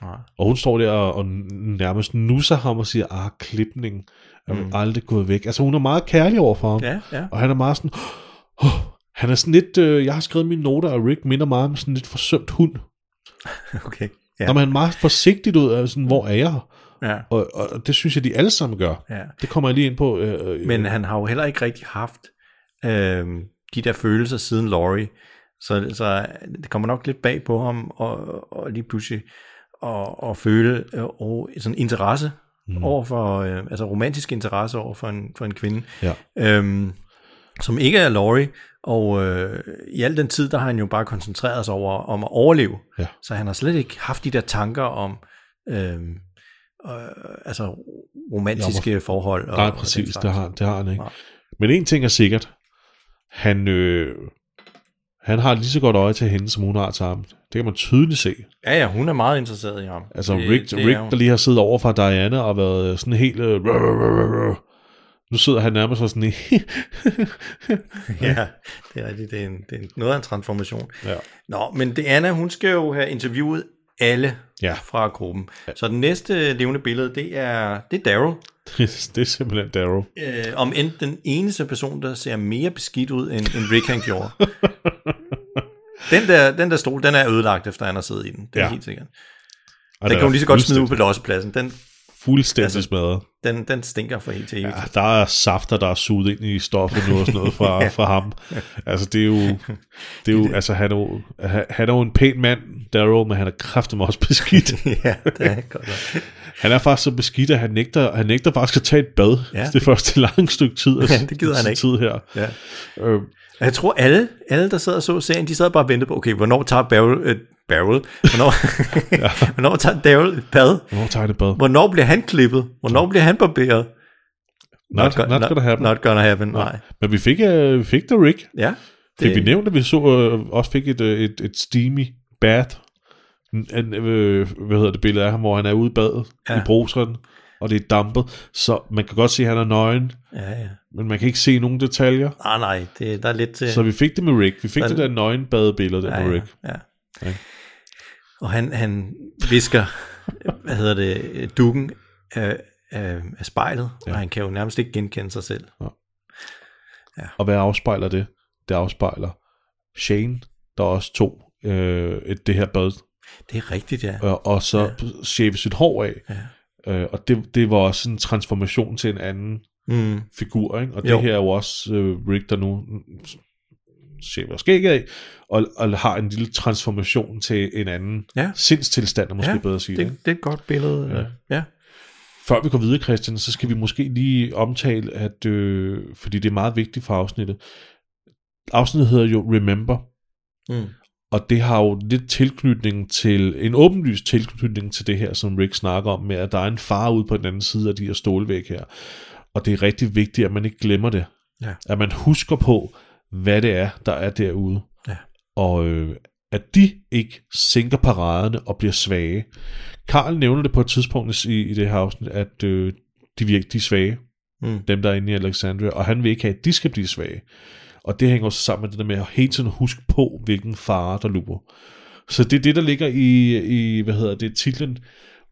Nej. Og hun står der og, og nærmest nusser ham og siger, ah, klipningen er mm. aldrig gået væk. Altså hun er meget kærlig over for ham. Ja, ja. Og han er meget sådan, oh, han er sådan lidt, øh, jeg har skrevet mine noter, og Rick minder meget om sådan lidt forsømt hund. Okay. Ja. Ja. Når man er meget forsigtigt ud af sådan, hvor er jeg? ja. Og, og det synes jeg, de alle sammen gør. ja. Det kommer jeg lige ind på. Øh, øh, Men han har jo heller ikke rigtig haft øh, de der følelser siden Laurie. Så, så det kommer nok lidt bag på ham, og, og lige pludselig og, og føle øh, og sådan interesse mm. over for, øh, altså romantisk interesse over for en, for en kvinde. Ja. Øhm, som ikke er Laurie, og øh, i al den tid, der har han jo bare koncentreret sig over om at overleve. Ja. Så han har slet ikke haft de der tanker om øh, øh, altså romantiske Ja, forhold. Og, Nej, og præcis, slags. det har, det har han ikke. Nej. Men en ting er sikkert. Han, øh, han har lige så godt øje til hende, som hun har til ham. Det kan man tydeligt se. Ja, ja, hun er meget interesseret i ham. Altså Det- Rick, det Rick der lige har siddet over for Diana og været sådan helt... Øh, rrr, rrr, rrr, rrr. nu sidder han nærmest og sådan... i- Ja, det er rigtigt. Det er, en, det er noget af en transformation. Ja. Nå, men det Anna, hun skal jo have interviewet alle Ja. fra gruppen. Så det næste levende billede, det er, det er Daryl. det er simpelthen Darrow. Øh, om end den eneste person, der ser mere beskidt ud, end, end Rick han gjorde. den, der, den der stol, den er ødelagt, efter han har siddet i den. Det er Ja. ja. helt sikkert. Og Den kan hun lige så godt smide ud på lossepladsen. Den, Fuldstændig Altså, smadret. den, den stinker for helt til evigt. Ja, der er safter, der er suget ind i stoffet nu og sådan noget fra, fra ham. Altså, det er jo... Det er jo, altså, han er jo, han er jo en pæn mand, Darrow, men han er kraftigt også beskidt. ja, det er godt nok. Han er faktisk så beskidt, at han nægter, han nægter faktisk at tage et bad. Ja. Det er første langt stykke tid. af Ja, det gider han ikke. Tid her. Ja. Øh, Jeg tror, alle, alle der sad og så serien, de sad bare og ventede på, okay, hvornår tager Barrel, øh, Barrel, hvornår, ja. hvornår tager Daryl et bad? hvornår tager han et bad? Hvornår bliver han klippet? Hvornår bliver han barberet? Not, not, not gonna happen. Not gonna happen, nej. Men vi fik, uh, vi fik The Rick. Ja. Fik vi nævnt, at vi så, uh, også fik et, uh, et, et steamy bath. En, øh, hvad hedder det billede af ham, hvor han er ude i badet Ja. i bruseren, og det er dampet. Så man kan godt se, at han er nøgen, Ja, ja. men man kan ikke se nogen detaljer. Ah, nej, det, der er lidt til... Så vi fik det med Rick. Vi fik Der- det der nøgenbadebillede der ja, med Rick. ja. Ja. Og han, han visker, hvad hedder det, dukken af, af, af spejlet, ja. og han kan jo nærmest ikke genkende sig selv. Og hvad afspejler det? Det afspejler Shane, der også tog øh, et, det her bad, Det er rigtigt, ja. og, og så Ja. ja. shave sit hår af. Ja. Øh, og det, det var også en transformation til en anden Mm. figur, ikke? Og det Jo. her er jo også øh, Rick, der nu shaver skæg af, og, og har en lille transformation til en anden Ja. sindstilstand, er måske Ja, bedre at sige det. Det, det er et godt billede. Ja. Ja. ja. Før vi går videre, Christian, så skal vi måske lige omtale, at, øh, fordi det er meget vigtigt for afsnittet. Afsnittet hedder jo Remember, Mm. og det har jo lidt tilknytning til, en åbenlys tilknytning til det her, som Rick snakker om, med at der er en far ude på den anden side af de her stålvæg her. Og det er rigtig vigtigt, at man ikke glemmer det. Ja. At man husker på, hvad det er, der er derude. Ja. Og øh, at de ikke sænker paraderne og bliver svage. Karl nævner det på et tidspunkt i, i det her afsnit, at øh, de virker de er svage. Mm. Dem, der er inde i Alexandria. Og han vil ikke have, at de skal blive svage. Og det hænger også sammen med det der med at hele tiden huske på, hvilken fare der lurer. Så det er det, der ligger i, i hvad hedder det, titlen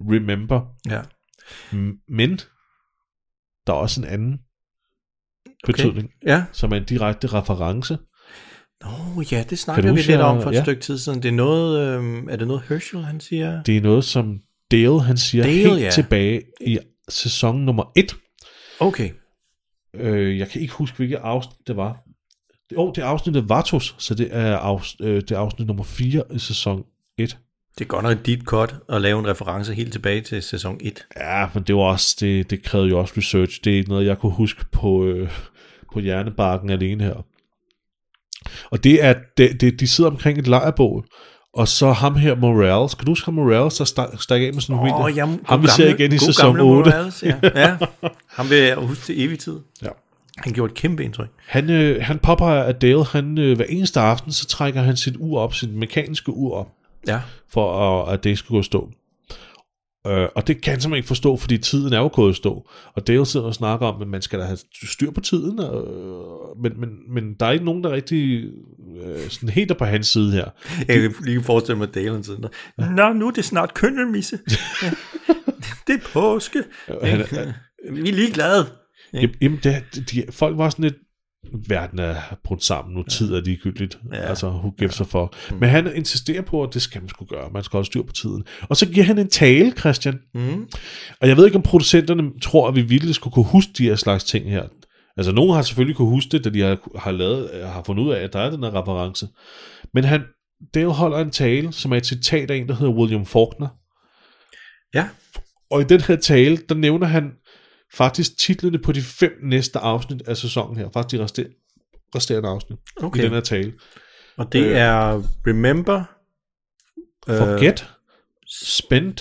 Remember. ja. Men der er også en anden betydning, Ja. som er en direkte reference. Nå ja, det snakker vi lidt om for et ja. stykke tid siden. Det er noget, øhm, er det noget Herschel, han siger? Det er noget, som Dale han siger Dale, helt ja. tilbage i sæson nummer 1. Okay. Øh, jeg kan ikke huske, hvilket afsnit det var. Jo, oh, det er afsnittet Vatos, så det er, afs, øh, det er afsnit nummer 4 i sæson 1. Det er godt nok dit cut at lave en reference helt tilbage til sæson 1. Ja, men det var også, det, det krævede jo også research. Det er ikke noget, jeg kunne huske på, øh, på hjernebarken alene her. Og det er, det, det, de sidder omkring et lejrbål, og så ham her, Morales. Kan du huske ham Morales, der stak, stak af med sådan en Åh, video? ja, ham vi ser igen i sæson 8. Morales, ja. ja. Han vil jeg huske til evig tid. Ja. Han gjorde et kæmpe indtryk. Han, øh, han påpeger, at Dale, han, øh, hver eneste aften, så trækker han sit ur op, sit mekaniske ur op, Ja. for at, at det skal gå stå. Øh, og det kan han simpelthen ikke forstå, fordi tiden er jo gået i stå. Og Dale sidder og snakker om, at man skal da have styr på tiden, og, men, men, men der er ikke nogen, der rigtig øh, sådan helt er på hans side her. Jeg kan lige forestille mig Dalen sådan der. Nå, nu er det snart køndelmisse. det er påske. Han, Vi er ligeglade. Jamen, jamen det, de, folk var sådan lidt, verden er brudt sammen, nu tid er ligegyldigt. Ja. Altså, who gives ja. for. Men han insisterer på, at det skal man skulle gøre. Man skal holde styr på tiden. Og så giver han en tale, Christian. Mm. Og jeg ved ikke, om producenterne tror, at vi virkelig skulle kunne huske de her slags ting her. Altså, nogen har selvfølgelig kunne huske det, da de har, har, lavet, har fundet ud af, at der er den her reference. Men han, Dale holder en tale, som er et citat af en, der hedder William Faulkner. Ja. Og i den her tale, der nævner han faktisk titlerne på de fem næste afsnit af sæsonen her. Faktisk de resterende, resterende afsnit Okay. i den her tale. Og det Øh. er Remember, Forget, spend,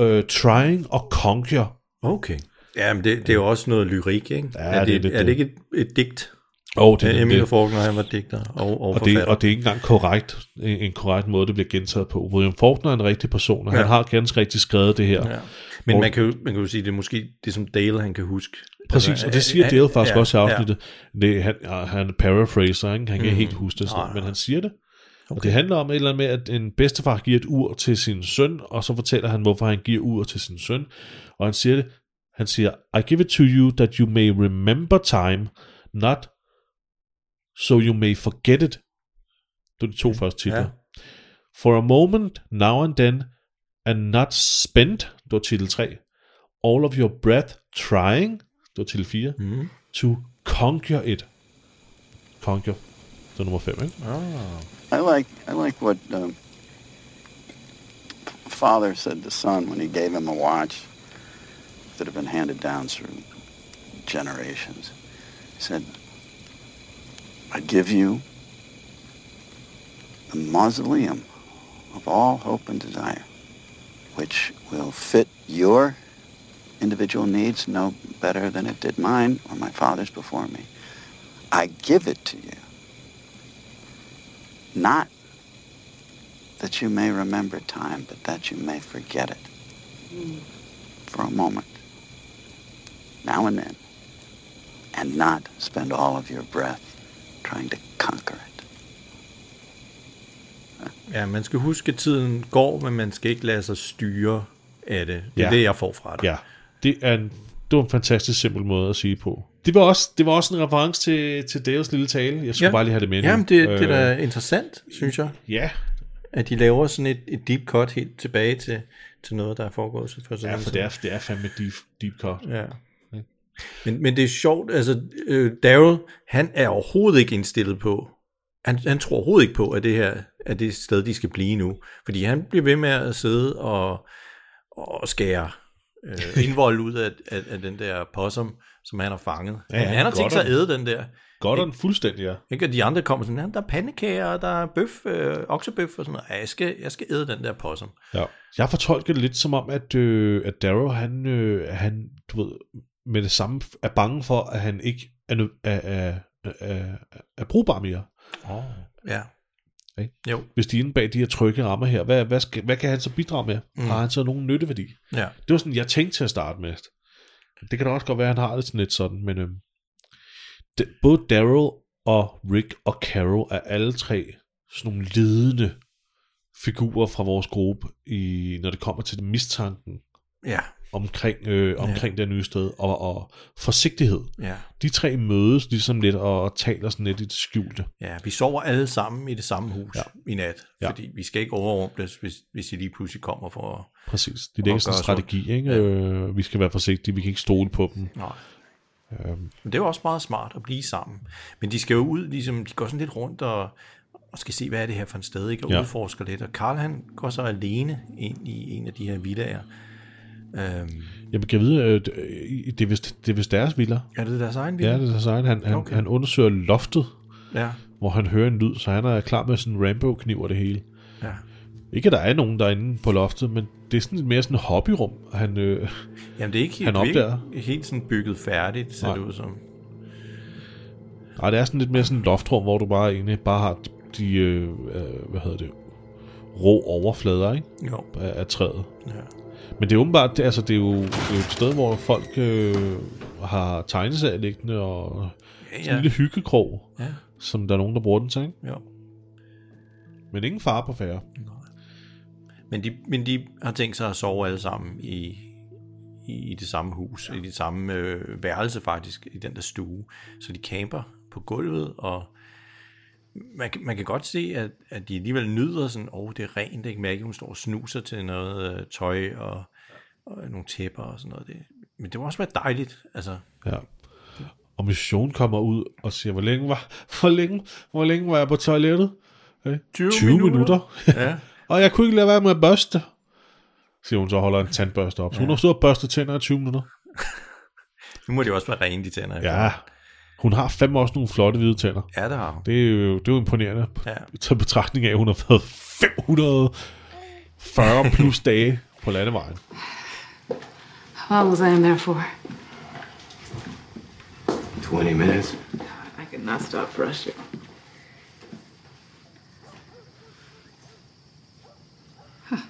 uh, trying og conquer. Okay. Ja, men det, det er jo også noget lyrik, ikke? Ja, er, det er det, lidt er det det. ikke et, et digt? Oh, det, Ja, det, Emil det, Faulkner, han var digter og, og, og, det, og det er ikke engang korrekt, en, en korrekt måde, det bliver gentaget på. William Faulkner er en rigtig person, og. Ja. han har ganske rigtig skrevet det her. ja. Men Hvor- man kan, jo, man kan jo sige, det er måske det, som Dale han kan huske. Præcis, Altså, og det siger Dale faktisk ja, også i ja. afsnittet. Det, han, han paraphraser, ikke? han kan Mhm. helt huske det, sådan, Nej, men han siger det. Og Okay. det handler om et eller andet med, at en bedstefar giver et ur til sin søn, og så fortæller han, hvorfor han giver ur til sin søn. Og han siger det, han siger, I give it to you that you may remember time, not so you may forget it. Det er de to første titler. Ja. For a moment, now and then, and not spend, det var titel 3. All of your breath trying, det var titel 4. Mhm. To conquer it. Conquer. Det er nummer 5, ikke? I like I like what um, father said to son when he gave him a watch that had been handed down through generations. He said, "I give you the mausoleum of all hope and desire, which will fit your individual needs no better than it did mine or my father's before me. I give it to you." Not that you may remember time, but that you may forget it for a moment, now and then, and not spend all of your breath trying to conquer it. Ja, man skal huske, at tiden går, men man skal ikke lade sig styre af det. Det er Ja. det, jeg får fra det. Ja. Det er en, det var en fantastisk simpel måde at sige på. Det var også, det var også en reference til, til Dales lille tale. Jeg skulle Ja. bare lige have det med. nu. Jamen, det, det er Øh, da interessant, synes jeg. Ja, At de laver sådan et, et deep cut helt tilbage til, til noget, der er foregået så for så ja for det er, det er fandme deep, deep cut. Ja. Men, men det er sjovt, altså øh, Daryl, han er overhovedet ikke indstillet på, han, han tror overhovedet ikke på, at det her er det sted, de skal blive nu. Fordi han bliver ved med at sidde og, og skære øh, indvold ud af, af, af den der possum, som han har fanget. Ja, Ja, han han har tænkt sig at æde den der. Godt og fuldstændig, ja. Ikke? Og de andre kommer sådan, "Ja, der er pandekager, der er bøf, øh, oksebøf og sådan noget. Ja, jeg skal, jeg skal æde den der possum. Ja. Jeg fortolker det lidt som om, at, øh, at Darrow, han, øh, han, du ved, med det samme er bange for, at han ikke er, er, er, er, er, er brugbar mere. Oh. Ja. Ikke? Jo. Hvis de er inde bag de her trygge rammer her, hvad, hvad, skal, hvad kan han så bidrage med? Mm. Har han så nogen nytteværdi? Ja. Det var sådan, jeg tænkte til at starte med. Det kan da også godt være, at han har det sådan lidt sådan, men øhm, det, både Daryl og Rick og Carol er alle tre sådan nogle ledende figurer fra vores gruppe, i, når det kommer til mistanken Ja. Omkring, øh, omkring ja. det nye sted, og, og forsigtighed. Ja. De tre mødes ligesom lidt og, og taler sådan lidt i det skjulte. Ja, vi sover alle sammen i det samme hus Ja. i nat, Ja. fordi vi skal ikke overrumbles, hvis, hvis de lige pludselig kommer for at... Præcis. Det Og sådan en strategi, ikke? Ja. Øh, vi skal være forsigtige, vi kan ikke stole på dem. Nej. Øhm, Men det er jo også meget smart at blive sammen. Men de skal jo ud, ligesom, de går sådan lidt rundt og, og skal se, hvad er det her for et sted, ikke? Og ja. udforsker lidt. Og Karl han går så alene ind i en af de her villager. Øhm, jeg kan vide, øh, det, øh, det, er vist, det er vist deres villa. er det deres egen villa? Ja, det er deres egen. Han, han, Okay. han undersøger loftet, Ja. hvor han hører en lyd, så han er klar med sådan en Rambo-kniv og det hele. ja. Ikke, at der er nogen derinde på loftet, men det er sådan lidt mere sådan et hobbyrum. Han, øh, Jamen det er ikke helt, Han det er ikke opdager. helt sådan bygget færdigt, ser Nej. det ud som. nej, det er sådan lidt mere sådan et loftrum, hvor du bare egentlig bare har de, øh, øh, hvad hedder det, rå overflader, ikke? Jo. Af, af træet. Ja. Men det er åbenbart, det, altså, det, er jo, det er jo et sted, hvor folk øh, har tegneserier liggende, og Ja, sådan en ja. lille hyggekrog, ja. som der er nogen, der bruger den til, ikke? Jo. Men ingen far på færre. Men de, men de har tænkt sig at sove alle sammen i, i, i det samme hus, ja. i det samme øh, værelse faktisk, i den der stue. Så de camper på gulvet, og man, man kan godt se, at, at de alligevel nyder sådan, åh, oh, det er rent, ikke? Maggie, hun står og snuser til noget øh, tøj og, og nogle tæpper og sådan noget. Det, men det må også være dejligt, altså. Ja. Og Mission kommer ud og siger, hvor længe var, hvor længe, hvor længe var jeg på toilettet? Okay. 20 20 minutter. minutter. Ja. og jeg kunne ikke lade være med at børste. Siger hun så holder en tandbørste op. Så hun har stået og børstet tænder i 20 minutter. Nu må det jo også være rene, de tænder. Ja. Hun har fandme også nogle flotte hvide tænder. Ja, det har hun. Det er jo, det er jo imponerende. Ja. Til betragtning af, at hun har været 540 plus dage på landevejen. How long was I in there for? 20 minutes. I could not stop brushing. Huh.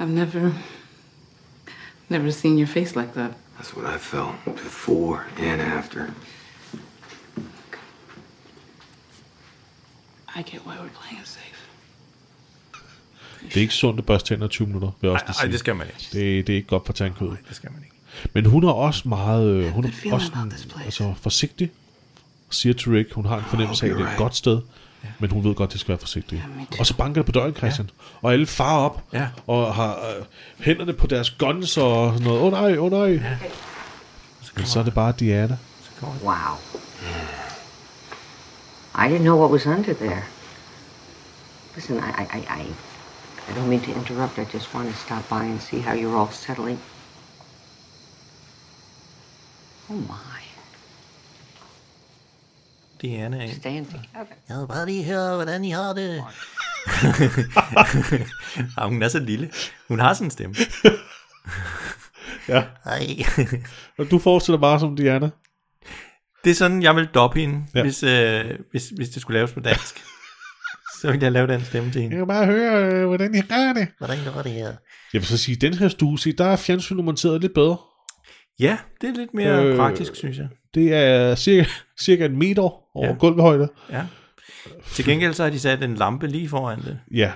I've never, never seen your face like that. That's what I felt before and after. I get why we're playing it safe. Det er ikke sundt at børste tænder i 20 minutter, vil jeg også Nej, det skal man ikke. Det, det er ikke godt for tandkødet. Det skal man ikke. Men hun er også meget øh, hun er også place. altså, forsigtig. Siger til Rick, hun har en fornemmelse af, at det er et godt sted. Men hun ved godt, det skal være forsigtigt. Og så banker det på døren, Christian. Og alle farer op. Ja. Og har øh, hænderne på deres guns og sådan noget. Åh oh, nej, åh oh, nej. Men så er det bare Diana. Wow. I didn't know what was under there. Listen, I, I, I, I, don't mean to interrupt. I just want to stop by and see how you're all settling. Oh my. Diana Staying together. Jeg vil bare lige høre, hvordan I har det. ja, hun er så lille. Hun har sådan en stemme. Ja. Ej. Og du forestiller bare som Diana. Det er sådan, jeg vil doppe hende, ja. hvis, øh, hvis, hvis det skulle laves på dansk. så vil jeg lave den stemme til hende. Jeg kan bare høre, øh, hvordan I gør det. Hvordan gør det her? Jeg vil så sige, den her stue, se, der er fjernsynet monteret lidt bedre. Ja, det er lidt mere Øh, praktisk, synes jeg. Det er cirka, cirka en meter over ja. Gulvhøjde. Ja. Til gengæld så har de sat en lampe lige foran det. Ja.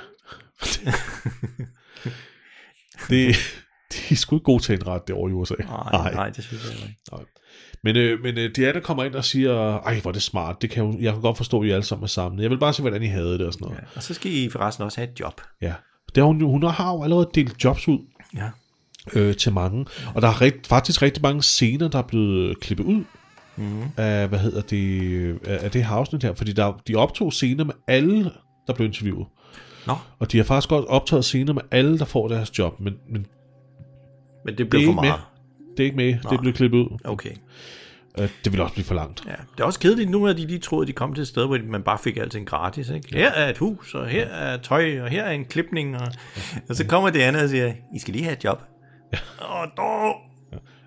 det, de er sgu ikke gode til at indrette det over i USA. Nej, nej, det synes jeg ikke. Nej. Men, øh, men øh, Diana kommer ind og siger, ej, hvor er det smart, det kan jo, jeg kan godt forstå, at I alle sammen er sammen. Jeg vil bare se, hvordan I havde det og sådan noget. Ja. Og så skal I forresten også have et job. Ja. Det har hun, hun har jo allerede delt jobs ud Ja. øh, til mange. Og der er rigt, faktisk rigtig mange scener, der er blevet klippet ud Mhm. af, hvad hedder det, øh, af det her afsnit her. Fordi der, de optog scener med alle, der blev interviewet. Nå, Og de har faktisk godt optaget scener med alle, der får deres job. Men, men men det det blev er for ikke med. Det er ikke med. Det Nej. er blevet klippet ud. Okay. Øh, Det vil også blive for langt. Ja. Det er også kedeligt, nu at de lige troede, at de kom til et sted, hvor man bare fik alting gratis. Ikke? Her er et hus, og her er tøj, og her er en klipning. Og, og så kommer det andet og siger, I skal lige have et job. Åh, dog.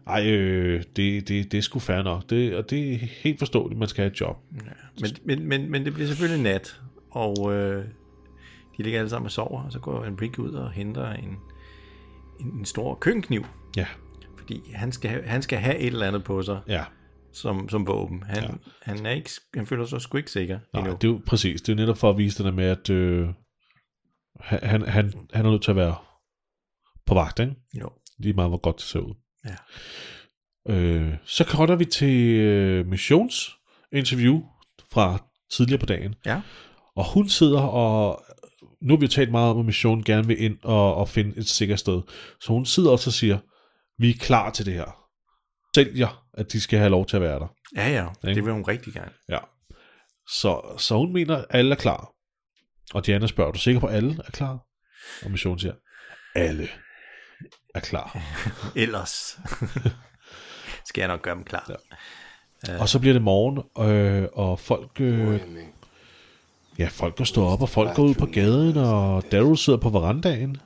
Ej, øh, det, det, det er sgu fair nok. Det, og det er helt forståeligt, man skal have et job. Men, men, men, men det bliver selvfølgelig nat, og øh, de ligger alle sammen og sover, og så går en Rick ud og henter en, en, en stor køkkenkniv, Ja, fordi han skal, have- han skal have et eller andet på sig ja. som, som våben. Han, ja. han, er ikke, han føler sig sgu ikke sikker Nej, endnu. det er jo præcis. Det er netop for at vise det der med, at øh, han, han, han, er nødt til at være på vagt, ikke? Jo. Lige meget, hvor godt det ser ud. Ja. Øh, så cutter vi til øh, Missions interview fra tidligere på dagen. Ja. Og hun sidder og... Nu har vi jo talt meget om, at Mission gerne vil ind og, og finde et sikkert sted. Så hun sidder også og siger, vi er klar til det her. Sælger, at de skal have lov til at være der. Ja, ja, Ikke? det vil hun rigtig gerne. Ja. Så, så hun mener, at alle er klar. Og Diana spørger, er du sikker på, at alle er klar? Og Mission siger, alle er klar. Ellers skal jeg nok gøre dem klar. Ja. Og så bliver det morgen, øh, og folk... Øh, ja, folk går stå op, og folk går ud på gaden, og Daryl sidder på verandaen.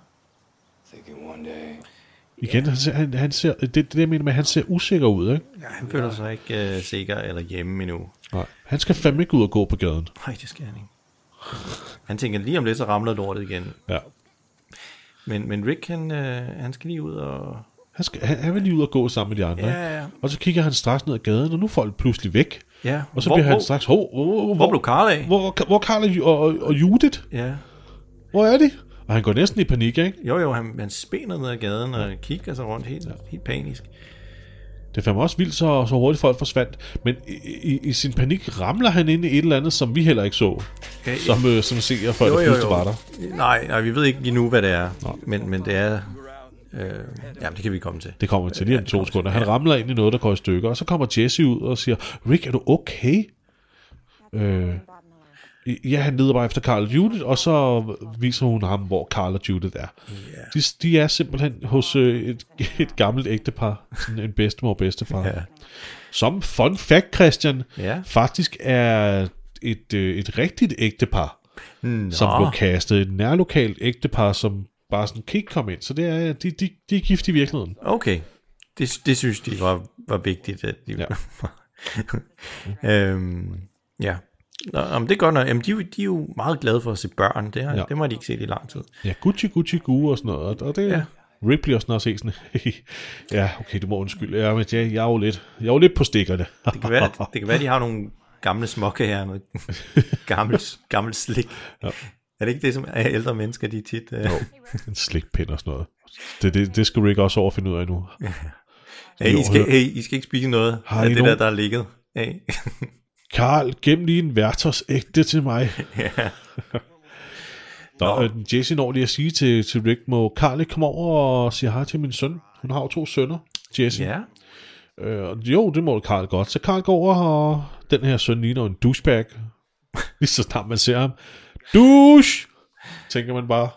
Igen, han ser, han, han ser, det, det jeg mener med, at han ser usikker ud, ikke? Ja, han føler sig ikke uh, sikker eller hjemme endnu. Nej, han skal fandme ikke ud og gå på gaden. Nej, det skal han ikke. Han tænker, lige om lidt, så ramler lortet igen. Ja. Men, men Rick, han, øh, han skal lige ud og... Han, skal, han, han vil lige ud og gå sammen med de andre. Ja, ja, ja. Og så kigger han straks ned ad gaden, og nu er folk pludselig væk. Ja, Og så hvor- bliver han straks, hvor, hvor, hvor, Hvor blev Karl af? Hvor, hvor, hvor Karl og, og, og Judith? Ja. Hvor er de? Og han går næsten i panik, ikke? Jo, jo, han, han spænder ned ad gaden og kigger sig rundt helt, ja. helt panisk. Det er fandme også vildt, så, så hurtigt folk forsvandt. Men i, i, i sin panik ramler han ind i et eller andet, som vi heller ikke så. Ja, som, øh, som ser, før det pludselig var der. Nej, nej, vi ved ikke lige nu, hvad det er. Men, men det er... Øh, ja, det kan vi komme til. Det kommer vi til lige om to sekunder. Han ramler ind i noget, der går i stykker, og så kommer Jesse ud og siger, Rick, er du okay? Øh, Ja, han leder bare efter Carl og Judith, og så viser hun ham, hvor Carl og Judith er. Yeah. De, de er simpelthen hos øh, et, et gammelt ægtepar, sådan en bedstemor og bedstefar. Ja. Som fun fact, Christian, Ja. faktisk er et, øh, et rigtigt ægtepar, Nå. som blev kastet. Et nærlokalt ægtepar, som bare sådan kan ikke komme ind. Så det er, de, de, de er gift i virkeligheden. Okay. Det, det synes de var, var vigtigt, at de Ja. øhm, ja. Nå, men det er godt nok. Jamen, de, er jo- de er jo meget glade for at se børn. Det, har, Ja. ja. det må de ikke set i lang tid. Ja, Gucci, Gucci, Gu og sådan noget. Og det Ja. ja. Ripley og sådan noget se sådan, ja, okay, du må undskylde. Ja, men jeg, jeg, er jo lidt, jeg er jo lidt på stikkerne. Det kan være, det kan være de har nogle gamle smokke her, noget gammelt, gammelt slik. Ja. Er det ikke det, som er ældre mennesker, de tit... Øh... Jo, en slikpind og sådan noget. Det, det, det skal Rick også over finde ud af nu. Hey, Jo, I, skal, hey, I skal ikke spise noget Har af I det der, nogen- der er ligget. Hey. Karl, gem lige en værters ægte til mig. ja. Nå, øh, Jessie når lige at sige til, til Rick, må Karl ikke komme over og sige hej til min søn? Hun har jo to sønner, Jessie. ja. Øh, jo, det må Karl godt. Så Karl går over, og den her søn ligner en douchebag. Lige så snart man ser ham. Douche! Tænker man bare,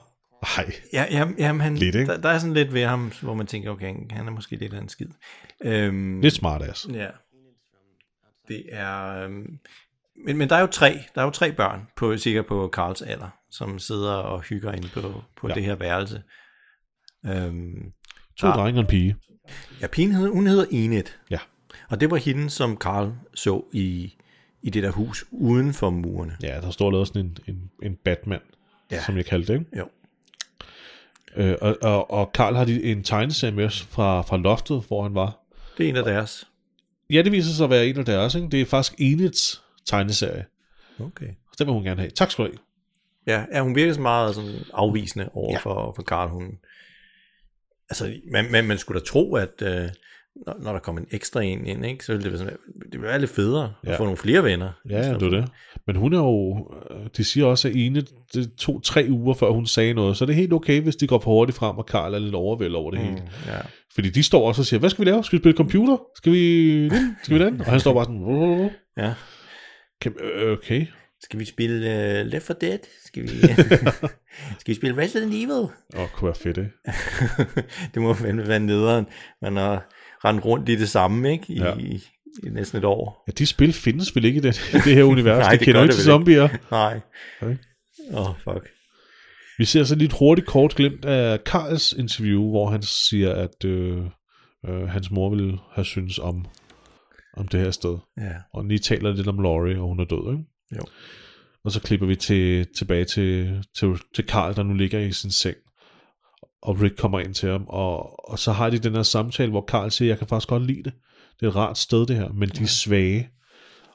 nej. Ja, jamen, jamen han, Lidt, ikke? der, der, er sådan lidt ved ham, hvor man tænker, okay, han er måske lidt af en skid. Øhm, Lidt smartass. Ja. Det er... Øhm, men, men der er jo tre, der er jo tre børn, på, sikkert på Karls alder, som sidder og hygger inde på, på Ja. det her værelse. Øhm, To der- drenge og en pige. Ja, pigen hed, hun hedder Enid. Ja. Og det var hende, som Karl så i, i det der hus uden for murene. Ja, der står lavet sådan en, en, en Batman, Ja. som jeg kaldte det. Ikke? Jo. Øh, og, og, og Karl har de en tegneserie med fra, fra loftet, hvor han var. Det er en af deres. Ja, det viser sig at være en af deres. Ikke? Det er faktisk Enids tegneserie. Okay. Så den vil hun gerne have. Tak skal du have. Ja, ja hun virker så meget sådan afvisende over ja. for, for Karl. Hun, altså, man, man, man skulle da tro, at øh, når, når der kom en ekstra en ind, ikke, så ville det være, sådan, det ville være lidt federe ja. At få nogle flere venner. Ja, ja, det er det. Men hun er jo... øh, De siger også, at Enid det tog tre uger, før hun sagde noget. Så det er helt okay, hvis de går for hurtigt frem, og Karl er lidt overvældet over det mm. hele. Ja. Fordi de står også og siger, hvad skal vi lave? Skal vi spille computer? Skal vi den? Skal vi den? Og han står bare sådan... ja. Kan, øh, okay. Skal vi spille uh, Left 4 Dead? Skal vi, skal vi spille Resident Evil? Åh, oh, kunne være fedt, ikke? det må fandme være nederen. Man har rendt rundt i det samme, ikke? I, Ja. i, i næsten et år. Ja, de spil findes vel ikke i det, det her univers. Nej, de det kender ikke det til zombier. Nej. Okay. Åh, oh, fuck. Vi ser så lidt hurtigt kort glimt af Karls interview, hvor han siger, at øh, øh, hans mor ville have synes om, om det her sted. Ja. Og lige taler lidt om Laurie, og hun er død, ikke? Jo. Og så klipper vi til, tilbage til, til, til Karl, der nu ligger i sin seng. Og Rick kommer ind til ham, og, og så har de den her samtale, hvor Karl siger, jeg kan faktisk godt lide det. Det er et rart sted, det her, men de er svage.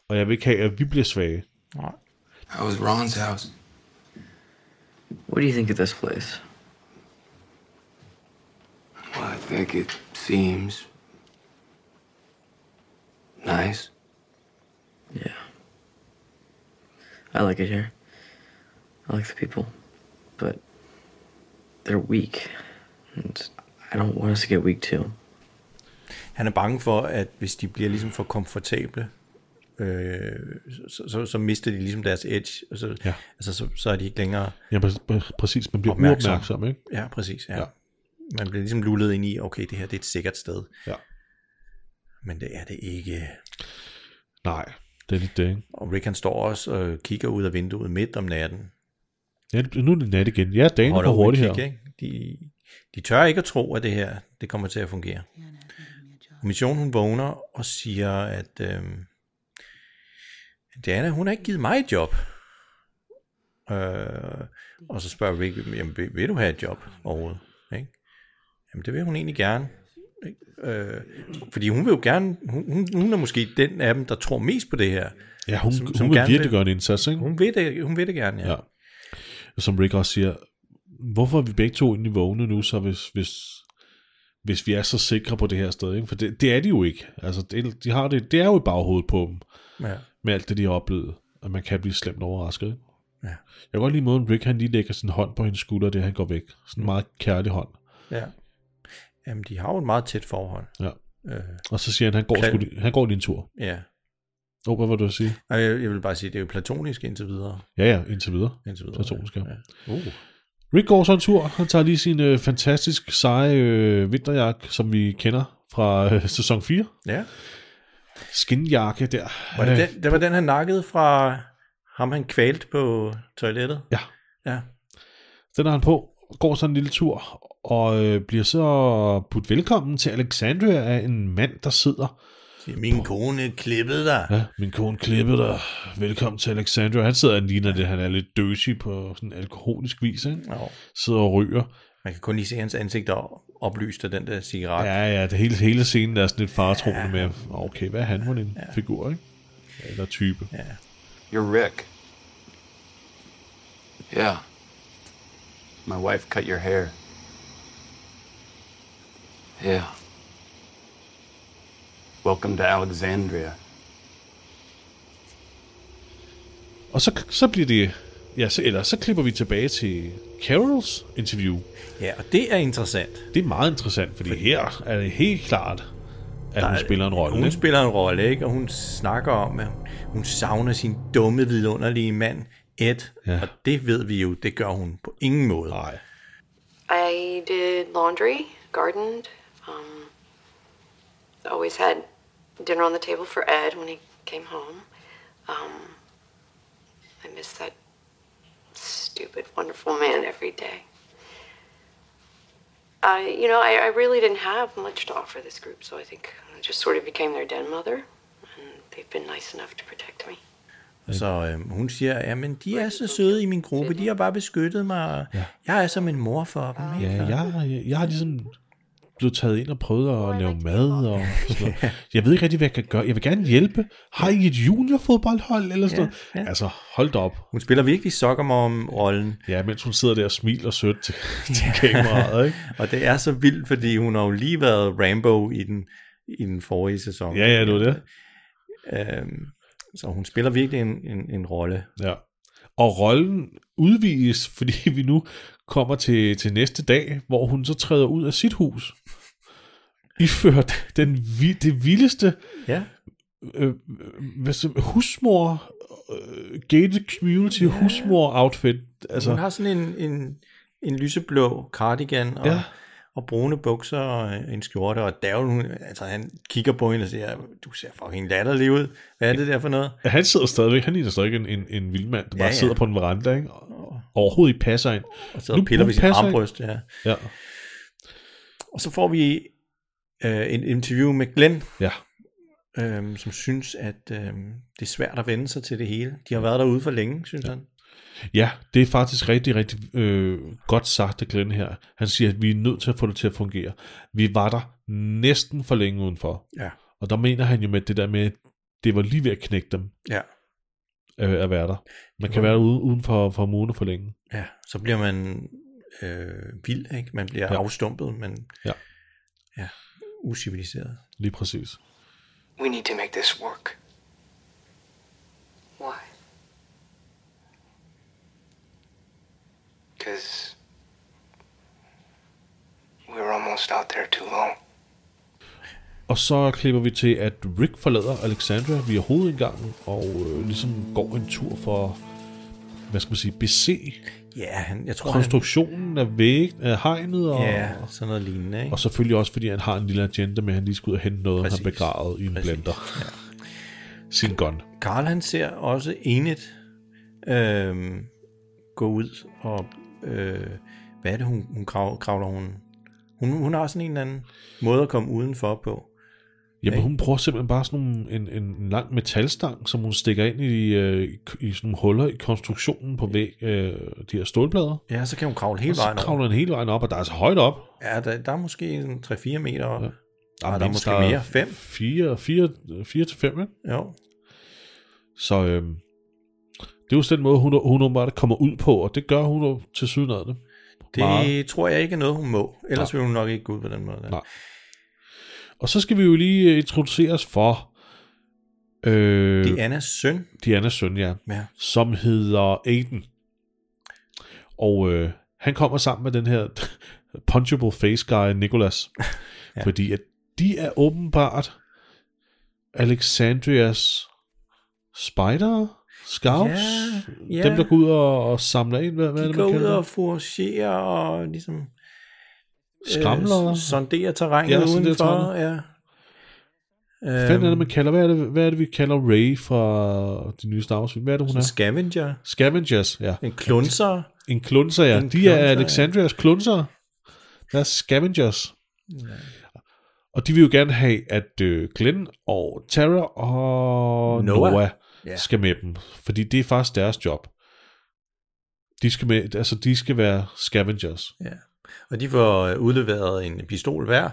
Og jeg vil ikke have, at vi bliver svage. Nej. How was Ron's house? What do you think of this place? Well, I think it seems nice. Yeah. I like it here. I like the people. They're weak. And I don't want us to get weak too. Han er bange for, at hvis de bliver ligesom for komfortable, øh, så, så, så mister de ligesom deres edge, og så, Ja. altså, så, så er de ikke længere Ja, præ- præ- præcis. Man bliver opmærksom. uopmærksom, ikke? Ja, præcis. Ja. Ja. ja. Man bliver ligesom lullet ind i, okay, det her det er et sikkert sted. Ja. Men det er det ikke. Nej, det er lidt det, ikke? Og Rick han står også og kigger ud af vinduet midt om natten. Ja, nu er det nat igen. Ja, dagen går hurtigt her. ikke? De, de tør ikke at tro, at det her det kommer til at fungere. Og hun vågner og siger, at øhm, Diana, hun har ikke givet mig et job. Øh, og så spørger Rick, jamen, vil, vil du have et job overhovedet? Ikke? Jamen det vil hun egentlig gerne. Øh, fordi hun vil jo gerne, hun, hun, er måske den af dem, der tror mest på det her. Ja, hun, Som- som, hun vil gerne virkelig gøre en indsats, ikke? Hun vil det, hun vil det gerne, ja. Ja. Som Rick også siger, hvorfor er vi begge to i vågne nu, så hvis, hvis, hvis vi er så sikre på det her sted, ikke? For det, det er de jo ikke. Altså, det, de har det, det er jo i baghovedet på dem, Ja. med alt det, de har oplevet, at man kan blive slemt overrasket. Ikke? Ja. Jeg kan godt lide måden, Rick han lige lægger sin hånd på hendes skulder, det han går væk. Sådan en meget kærlig hånd. Ja. Jamen, de har jo et meget tæt forhold. Ja. Øh, Og så siger han, han går, Klar- sgu, han går lige en tur. ja. Oh, hvad var du at sige? Jeg, jeg vil bare sige, det er jo platonisk indtil videre. Ja, ja, indtil videre. Indtil videre. Platonisk, ja. ja. Uh. Rick går så en tur. Han tager lige sin øh, fantastisk seje øh, vinterjakke, som vi kender fra øh, sæson 4. Ja. Skinjakke der. Var det, den, det var den, han nakkede fra ham, han kvalte på toilettet? Ja. Ja. Den har han på, går så en lille tur, og øh, bliver så budt velkommen til Alexandria af en mand, der sidder. Min kone klippede dig. Ja, min kone klippede dig. Velkommen til Alexandria. Han sidder og ligner det, han er lidt døsig på sådan alkoholisk vis, ikke? Jo. Sidder og ryger. Man kan kun lige se hans ansigt og oplyst af den der cigaret. Ja, ja, det hele, hele scenen er sådan lidt faretroende ja. med, okay, hvad er han for en ja. figur, ikke? Eller type. Ja. You're Rick. Yeah. My wife cut your hair. Yeah. Welcome to Alexandria. Og så, så bliver det, ja, så, eller så klipper vi tilbage til Carols interview. Ja, og det er interessant. Det er meget interessant, fordi, fordi her er det helt klart, at hun spiller en rolle. Hun ikke? spiller en rolle, ikke? Og hun snakker om, at hun savner sin dumme, vidunderlige mand, Ed. Ja. Og det ved vi jo, det gør hun på ingen måde. Nej. I did laundry, gardened, um, always had dinner on the table for Ed when he came home. Um, I miss that stupid, wonderful man every day. I, you know, I, I really didn't have much to offer this group, so I think I just sort of became their den mother, and they've been nice enough to protect me. Så øhm, hun siger, jamen de er så søde i min gruppe, de har bare beskyttet mig, og Ja. jeg er som en mor for dem. Ja, jeg, jeg har ligesom blevet taget ind og prøvet at lave mad og sådan noget. Jeg ved ikke rigtig, hvad jeg kan gøre. Jeg vil gerne hjælpe. Har I et juniorfodboldhold eller sådan Ja, noget? Altså, hold da op. Hun spiller virkelig sokkermom-rollen. Ja, mens hun sidder der og smiler sødt til, til kameraet, ikke? Og det er så vildt, fordi hun har jo lige været Rambo i den, i den forrige sæson. Ja, ja, det var det. Øhm, så hun spiller virkelig en, en, en rolle. Ja. Og rollen udvides, fordi vi nu kommer til, til næste dag, hvor hun så træder ud af sit hus. Iført den, vi- det vildeste Ja. øh, hvad så, husmor, øh, gated community husmor outfit. Altså, Hun har sådan en, en, en lyseblå cardigan og, Ja. ja. og brune bukser og en skjorte, og Daryl, hun, altså han kigger på hende og siger, du ser fucking latterlig ud. Hvad er det der for noget? han sidder stadigvæk, han ligner stadig en, en, en vild mand, der bare Ja, ja. sidder på en veranda, ikke? Og overhovedet ikke passer ind. Og så piller ved sin armbryst, ja. Ja. Og så får vi øh, en interview med Glenn, Ja. øhm, som synes, at øhm, det er svært at vende sig til det hele. De har været derude for længe, synes ja. han. Ja, det er faktisk rigtig, rigtig øh, godt sagt af Glenn her. Han siger, at vi er nødt til at få det til at fungere. Vi var der næsten for længe udenfor. Ja. Og der mener han jo med det der med, at det var lige ved at knække dem Ja. øh, at være der. Man kan være ude, uden for, for måne for længe. Ja, så bliver man øh, vild, ikke? Man bliver ja. afstumpet, men Ja. ja, usiviliseret. Lige præcis. We need to make this work. Why? Because we were almost out there too long. Og så klipper vi til, at Rick forlader Alexandria via hovedindgangen, og øh, ligesom går en tur for, hvad skal man sige, bese Ja, han, jeg tror, konstruktionen af væg, af hegnet, og, Ja, sådan noget lignende, ikke? og selvfølgelig også, fordi han har en lille agenda med, at han lige skal ud og hente noget, Præcis. han har begravet i en Præcis. blender. Ja. Sin gun. Karl han ser også enigt øh, gå ud og øh, hvad er det hun, hun grav, kravler hun hun, hun har sådan en eller anden måde at komme udenfor på. Jamen, Ikke? hun bruger simpelthen bare sådan nogle, en, en, en lang metalstang, som hun stikker ind i, øh, i, sådan nogle huller i konstruktionen på væg, øh, de her stålplader. Ja, så kan hun kravle hele så vejen op. kravler den hele vejen op, og der er så højt op. Ja, der, der er måske en 3-4 meter. Ja. Der er der mindst, måske mere? 5? 4, 4, 4 til 5, ikke? Jo. Så øh, det er jo sådan den måde, hun, hun åbenbart kommer ud på, og det gør hun jo til syden af det. Det Meget. tror jeg ikke er noget, hun må. Ellers Nej. vil hun nok ikke gå ud på den måde. Der. Nej. Og så skal vi jo lige øh, introduceres for... Øh, Dianas søn. Dianas søn, ja. Ja. Som hedder Aiden. Og øh, han kommer sammen med den her punchable face guy, Nicholas. ja. Fordi at de er åbenbart Alexandrias spider, scouts, Ja, ja. dem der går ud og, og samler ind, hvad, hvad De det, går man ud kalder og det? foragerer og ligesom... Skramler? Øh, sonderer terrænet Ja, ja, udenfor. terrænet. Ja. Hvad fanden er det, man kalder? Hvad er det, hvad er det vi kalder Ray fra de nye Star Wars film? Hvad er det, hun er? Scavenger. Scavengers, ja. En klunser. En klunser, ja. En de er klunser, ja. Alexandrias klunser. Der er scavengers. Og de vil jo gerne have, at øh, Glenn og Tara og Noah. Noah, Ja. skal med dem. Fordi det er faktisk deres job. De skal, med, altså, de skal være scavengers. Ja. Og de får øh, udleveret en pistol hver.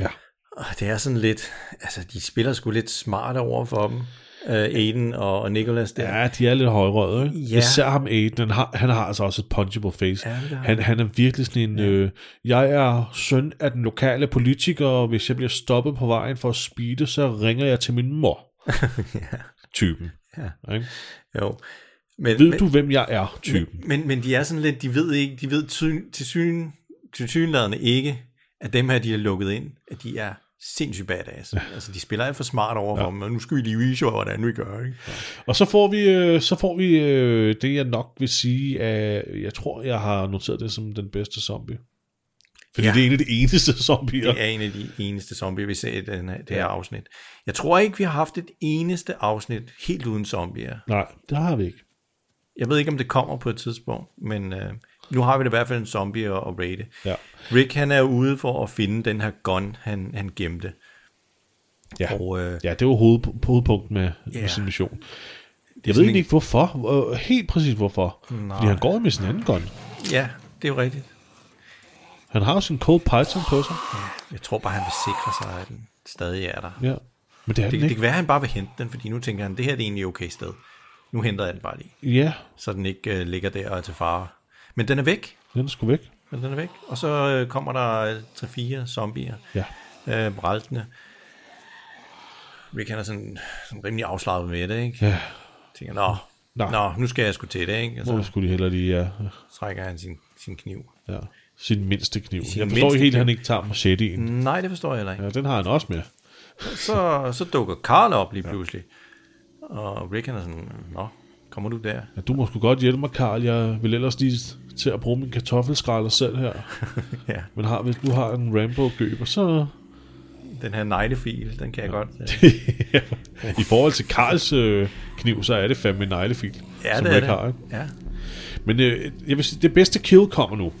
Ja. Og det er sådan lidt... Altså, de spiller sgu lidt smarte over for dem. Uh, Aiden og, og Nicholas der. Ja, de er lidt højrøde, ikke? Ja. Især ham Aiden, han har, han har altså også et punchable face. Ja, han, han er virkelig sådan en, ja. øh, jeg er søn af den lokale politiker, og hvis jeg bliver stoppet på vejen for at speede, så ringer jeg til min mor. ja. Typen. Ja. Ikke? Jo. Men, Ved men, du, hvem jeg er? Typen. Men, men, men de er sådan lidt, de ved ikke, de ved ty- til syn, til synladende ikke, at dem her, de er lukket ind, at de er sindssygt badass. Ja. Altså, de spiller alt for smart over for Ja. dem, og nu skal vi lige vise jer, hvordan vi gør, ikke? Og så får vi, øh, så får vi øh, det, jeg nok vil sige, at jeg tror, jeg har noteret det som den bedste zombie. Fordi Ja. det er en af de eneste zombier. Det er en af de eneste zombier, vi ser i den her, det her Ja. afsnit. Jeg tror ikke, vi har haft et eneste afsnit helt uden zombier. Nej, det har vi ikke. Jeg ved ikke, om det kommer på et tidspunkt, men øh, nu har vi det i hvert fald en zombie at, at rate. Ja. Rick, han er ude for at finde den her gun, han, han gemte. Ja. Og, øh, ja, det var hoved, hovedpunktet med, Ja. med sin mission. Jeg ved en- egentlig ikke, hvorfor. Øh, Helt præcis hvorfor. Nej. Fordi han går med sin anden gun. Ja, det er jo rigtigt. Han har jo sin Cold Python på sig. Jeg tror bare, han vil sikre sig, at den stadig er der. Ja. Men det er det, den det ikke. kan være, at han bare vil hente den, fordi nu tænker han, det her det er egentlig et okay sted. Nu henter jeg den bare lige. Ja, Så den ikke øh, ligger der og er til fare. Men den er væk. den er sgu væk. Men den er væk. Og så øh, kommer der 3-4 zombier. Ja. Øh, bræltende. Rick han er sådan, sådan rimelig afslappet med det, ikke? Ja. Tænker, nå, Nå. nå, nu skal jeg sgu til det, ikke? Og Hvor så skulle de heller lige... Ja. trækker han sin, sin kniv. ja. Sin mindste kniv. Sin jeg forstår mindste ikke helt, at han ikke tager machete'en. Nej, det forstår jeg heller ikke. Ja, den har han også med. Så, så dukker Carl op lige pludselig. Og Rick han er sådan, nå, kommer du der? Ja, du må sgu godt hjælpe mig, Karl. Jeg vil ellers lige til at bruge min kartoffelskræller selv her. ja, Men har, hvis du har en Rambo-gøber, så... den her neglefil, den kan jeg godt. Øh, I forhold til Karls øh, kniv, så er det fandme en neglefil, ja, som det er det. har. Ikke? Ja. Men øh, jeg vil sige, det bedste kill kommer nu.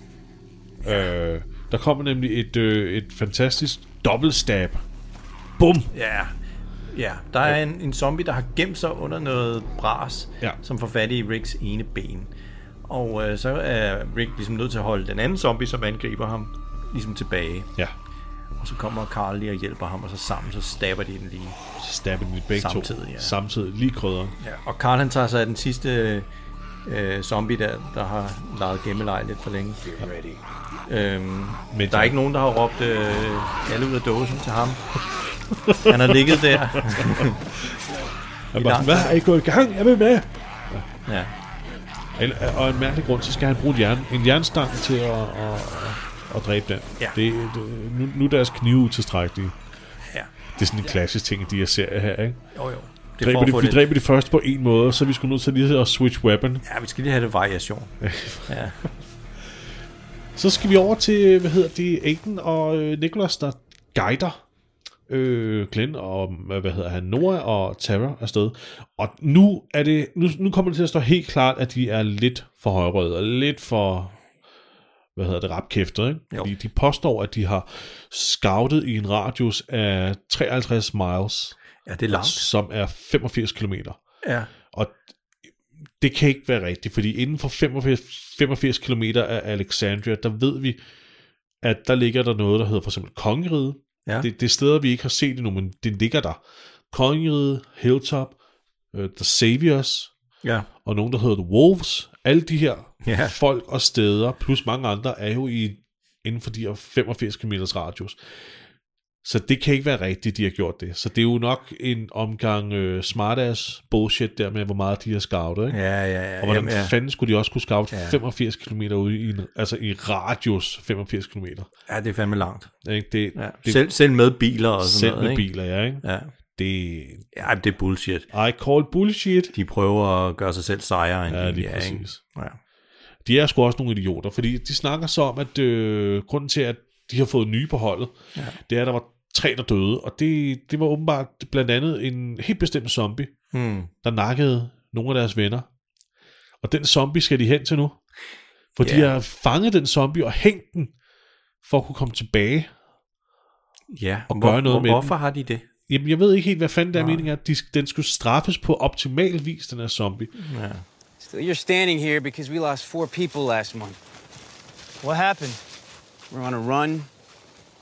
Øh, der kommer nemlig et, øh, et fantastisk dobbeltstab. Bum! Ja, ja. Der er en, en zombie, der har gemt sig under noget bras, Ja. som får fat i Ricks ene ben. Og øh, så er Rick ligesom nødt til at holde den anden zombie, som angriber ham, ligesom tilbage. Ja, Og så kommer Carl lige og hjælper ham, og så sammen så stabber de den lige. så stabber den i begge Samtidig, to. ja. Samtidig, lige krydderen. Ja, og Carl han tager sig af den sidste øh, zombie der, der har lejet gemmeleg lidt for længe. Øhm, Men Men der er ikke nogen, der har råbt øh, alle ud af dåsen til ham. Han har ligget der. Han bare hvad er I gået i gang? Jeg vil med! ja. Eller- Og en mærkelig grund, så skal han bruge en, jern, en jernstang til at, at, at, dræbe den. Ja. Det, det, nu, nu er deres knive utilstrækkelige. Ja. Det er sådan en klassisk ting i de her serier her, ikke? Jo, jo. Det dræber de, vi lidt- dræber de først på en måde, så vi skulle nødt til lige at switch weapon. Ja, vi skal lige have det variation. Ja. Så skal vi over til, hvad hedder det, Aiden og øh, Nicholas, der guider øh, Glenn og, øh, hvad hedder han, Noah og Tara afsted. Og nu er det, nu, nu kommer det til at stå helt klart, at de er lidt for højrøde, og lidt for, hvad hedder det, rapkæftet, ikke? Jo. Fordi de påstår, at de har scoutet i en radius af 53 miles. Ja, det er langt. Som er 85 kilometer. Ja. Og det kan ikke være rigtigt, fordi inden for 85, 85 km af Alexandria, der ved vi, at der ligger der noget, der hedder for eksempel Kongeriget. Ja. Det, det er steder, vi ikke har set endnu, men det ligger der. Kongeriget, Hilltop, uh, The Saviors, Ja. og nogen, der hedder The Wolves. Alle de her Ja. folk og steder, plus mange andre, er jo i, inden for de her 85 km radius. Så det kan ikke være rigtigt, de har gjort det. Så det er jo nok en omgang øh, smartass bullshit der med, hvor meget de har scoutet. Ikke? Ja, ja, ja. Og hvordan Jamen, ja. fanden skulle de også kunne scoute Ja. 85 km ude i, en- altså i radius 85 km? Ja, det er fandme langt. Ikke? Det, Ja. det, Selv, selv med biler og sådan selv noget, med ikke? biler, ja. Ikke? Ja. Det, Ja, det er bullshit. I call bullshit. De prøver at gøre sig selv sejere, end Ja, de lige er, ikke? præcis. Ja. De er sgu også nogle idioter, fordi de snakker så om, at øh, grunden til, at de har fået nye på holdet, Ja. det er, at der var tre, der døde, og det, det var åbenbart blandt andet en helt bestemt zombie, Hmm. der nakkede nogle af deres venner. Og den zombie skal de hen til nu. For de Ja. har fanget den zombie og hængt den, for at kunne komme tilbage Ja, og hvor- gøre noget hvor- med hvorfor den. har de det? Jamen, jeg ved ikke helt, hvad fanden der er meningen er. at De, den skulle straffes på optimal vis, den her zombie. Ja. So you're standing here because we lost four people last month. What happened? We're on a run.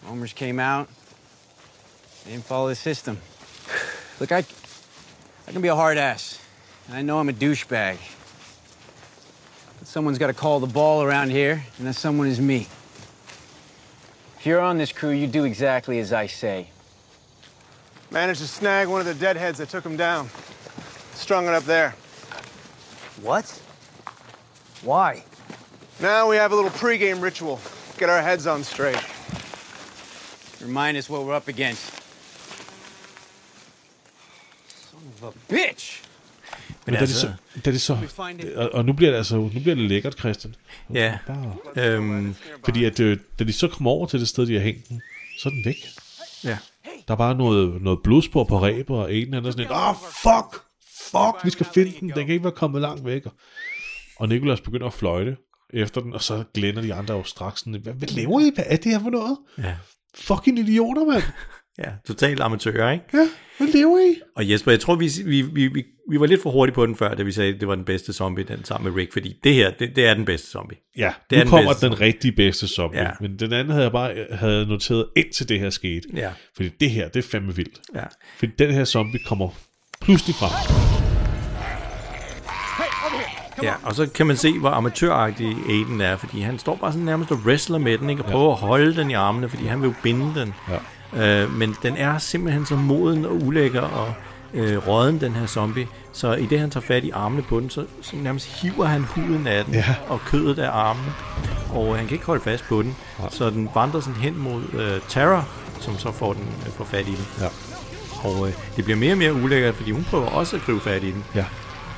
Homers came out. They didn't follow the system. Look, I, I can be a hard ass, and I know I'm a douchebag. But someone's got to call the ball around here, and that someone is me. If you're on this crew, you do exactly as I say. Managed to snag one of the deadheads that took him down. Strung it up there. What? Why? Now we have a little pregame ritual. Get our heads on straight. Remind us what we're up against. Of a bitch! Men, Men altså- da, de så, da de så, og, og nu bliver det altså, nu bliver det lækkert, Christian. Ja. Øhm, Fordi at, øh, da de så kommer over til det sted, de har hængt den, så er den væk. Ja. Der er bare noget, noget blodspor på ræber, og en han er sådan lidt, åh, oh, fuck, fuck, vi skal finde den, den kan ikke være kommet langt væk. Og Nikolas begynder at fløjte efter den, og så glænder de andre jo straks sådan, hvad, hvad laver I? Hvad er det her for noget? Ja. Fucking idioter, mand. Ja, totalt amatører, ikke? Ja, hvad laver I? Og Jesper, jeg tror, vi, vi, vi, vi, vi var lidt for hurtige på den før, da vi sagde, at det var den bedste zombie, den sammen med Rick, fordi det her, det, det er den bedste zombie. Ja, det er nu kommer bedste den rigtig bedste zombie. Ja. Ja. Men den anden havde jeg bare havde noteret, indtil det her skete. Ja. Fordi det her, det er fandme vildt. Ja. Fordi den her zombie kommer pludselig frem. Ja, og så kan man se, hvor amatøragtig Aiden er, fordi han står bare sådan nærmest og wrestler med den, ikke? og prøver at holde den i armene, fordi han vil jo binde den. Ja. Øh, men den er simpelthen så moden og ulækker og øh, råden, den her zombie. Så i det, han tager fat i armene på den, så, så nærmest hiver han huden af den, Ja. og kødet af armene. Og han kan ikke holde fast på den, Ja. så den vandrer sådan hen mod øh, Tara, som så får, den, øh, får fat i den. Ja. Og øh, det bliver mere og mere ulækkert, fordi hun prøver også at gribe fat i den. Ja.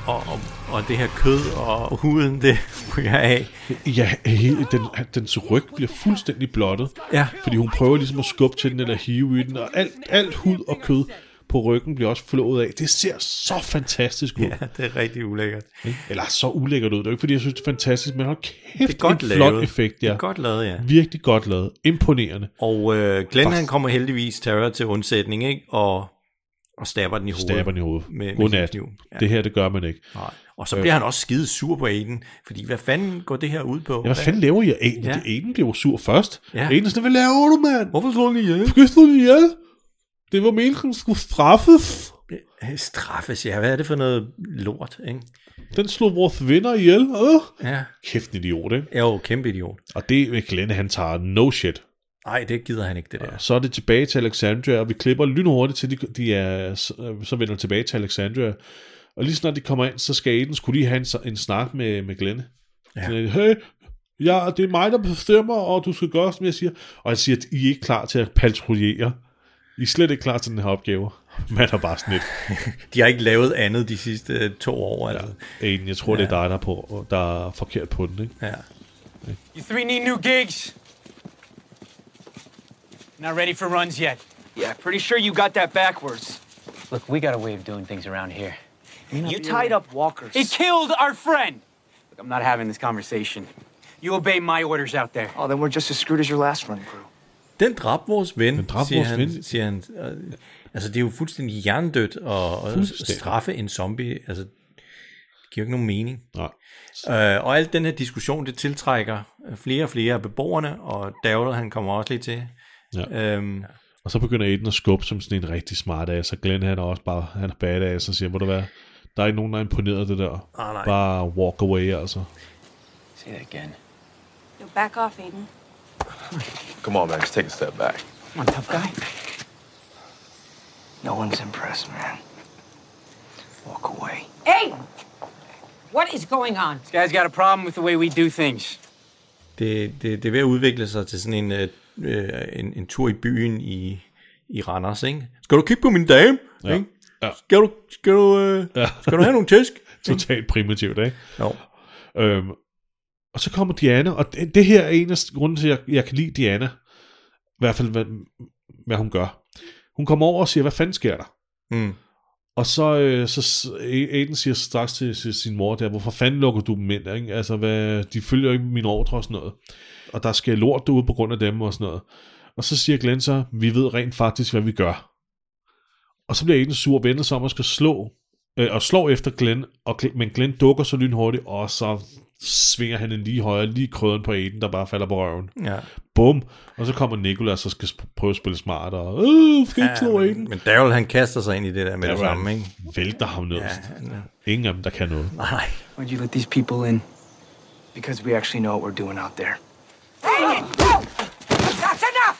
Og, og, og det her kød og huden, det ryger af. Ja, hele den, dens ryg bliver fuldstændig blottet. Ja. Fordi hun prøver ligesom at skubbe til den, eller hive i den, og alt, alt hud og kød på ryggen bliver også flået af. Det ser så fantastisk ud. Ja, det er rigtig ulækkert. Eller så ulækkert ud. Det er ikke, fordi jeg synes, det er fantastisk, men hold kæft, Det er godt en lavet. flot effekt. Ja. Det er godt lavet, ja. Virkelig godt lavet. Imponerende. Og øh, Glenn, Fast- han kommer heldigvis Tara til undsætning, ikke? Og, og stabber den i hovedet. Stabber den i hovedet. Med, med Godnat. kniv. Ja. Det her, det gør man ikke. Nej. Og så Øh. bliver han også skide sur på Aiden, fordi hvad fanden går det her ud på? Ja, hvad fanden laver I? Aiden, Ja. Aiden bliver sur først. Ja. Aiden sådan, hvad laver du, mand? Hvorfor slår han ihjel? Du skal slå den ihjel. Det var meningen, den skulle straffes. Øh, Straffes, ja. Hvad er det for noget lort, ikke? Den slog vores venner ihjel. Øh. Ja. Kæft en idiot, ikke? Jo kæmpe idiot. Og det med Glenn, han tager no shit. Nej, det gider han ikke, det der. Så er det tilbage til Alexandria, og vi klipper lynhurtigt til, de, de er, så vender tilbage til Alexandria. Og lige snart de kommer ind, så skal Aiden skulle lige have en, en snak med, med Glenn. Ja. Ja. Hey, ja, det er mig, der bestemmer, og du skal gøre, som jeg siger. Og jeg siger, at I er ikke klar til at patruljere. I er slet ikke klar til den her opgave. Man er bare sådan lidt. De har ikke lavet andet de sidste øh, to år. Altså. Aiden, jeg tror, ja. det er dig, der er, på, der er forkert på den. Ikke? Ja. You three need new gigs. Not ready for runs yet. Yeah, pretty sure you got that backwards. Look, we got a way of doing things around here. You tied up walkers. It killed our friend. Look, I'm not having this conversation. You obey my orders out there. Oh, then we're just as screwed as your last run crew. Den dræbte vores ven, Den dræbte siger, vores han, ven. siger han. Øh, Altså, det er jo fuldstændig hjernedødt at, at Fuldstændig. straffe en zombie. Altså, det giver jo ikke nogen mening. Nej. Øh, og alt den her diskussion, det tiltrækker øh, flere og flere af beboerne, og David, han kommer også lige til. Ja. Øhm, Og så begynder Aiden at skubbe som sådan en rigtig smart ass, og Glenn han er også bare, han er badass og siger, hvor du hvad, der er ikke nogen, der er imponeret af det der. Ah, nej. Bare walk away, altså. Say that again. Yo, back off, Aiden. Come on, Max, take a step back. Come on, tough guy. No one's impressed, man. Walk away. Aiden! What is going on? This guy's got a problem with the way we do things. det, det, det er ved at udvikle sig til sådan en, øh, øh, en, en tur i byen i, i Randers, ikke? Skal du kigge på min dame? Ja. Ikke? Ja. Skal du, skal du, øh, Ja. skal du have nogle tæsk? Totalt primitivt, ikke? Jo. Øhm, og så kommer Diana, og det, det her er en af grunden til, at jeg, jeg kan lide Diana. I hvert fald, hvad, hvad hun gør. Hun kommer over og siger, hvad fanden sker der? Mm. Og så, øh, så Aiden siger straks til, til sin mor der, hvorfor fanden lukker du dem ind? Ikke? Altså, hvad, de følger ikke min ordre og sådan noget. Og der sker lort derude på grund af dem og sådan noget. Og så siger Glenn så, vi ved rent faktisk, hvad vi gør. Og så bliver Aiden sur, vender sig om og skal slå, øh, og slår efter Glenn, og, men Glenn dukker så lynhurtigt, og så svinger han en lige højere, lige krøden på Aiden, der bare falder på røven. Ja. Bum! Og så kommer Nicholas og skal prøve at spille smart, og øh, skal ikke slå Aiden. Men Daryl, han kaster sig ind i det der med det Daryl, samme, ikke? vælter ham ned. Ja, Ingen af dem, der kan noget. Nej. Why'd you let these people in? Because we actually know what we're doing out there. That's enough!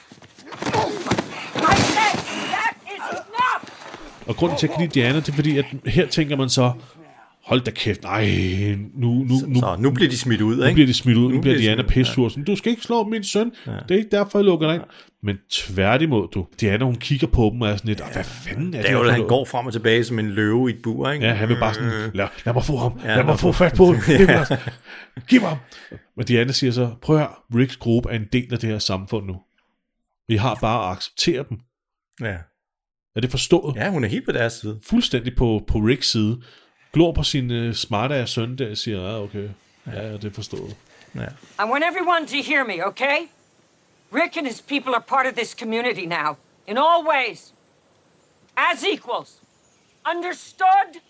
I said that is enough! Og grunden til, at jeg kan lide Diana, det er fordi, at her tænker man så, hold da kæft, nej, nu, nu, nu, Så nu bliver de smidt ud, nu ikke? bliver de smidt ud, nu, Nu nu bliver de Diana pissur, sådan, du skal ikke slå min søn, ja. det er ikke derfor, jeg lukker dig ind. Men tværtimod, du, Diana, hun kigger på dem og er sådan lidt, "Ah, hvad fanden er det? her Daryl, for han noget?" går frem og tilbage som en løve i et bur, ikke? Ja, han vil bare sådan, lad, lad mig få ham, Ja, ja, lad mig lad få fat på ham, Ja. Giv mig ham. Men Diana siger så, prøv at høre, Ricks gruppe er en del af det her samfund nu. Vi har bare at acceptere dem. Ja. Er det forstået? Ja, hun er helt på deres side. Fuldstændig på, på Ricks side. Glor på sin uh, smarte søn der og siger, ja, okay, ja, ja, det er forstået. Ja. I want everyone to hear me, okay? Rick and his people are part of this community now, in all ways. As equals. Understood?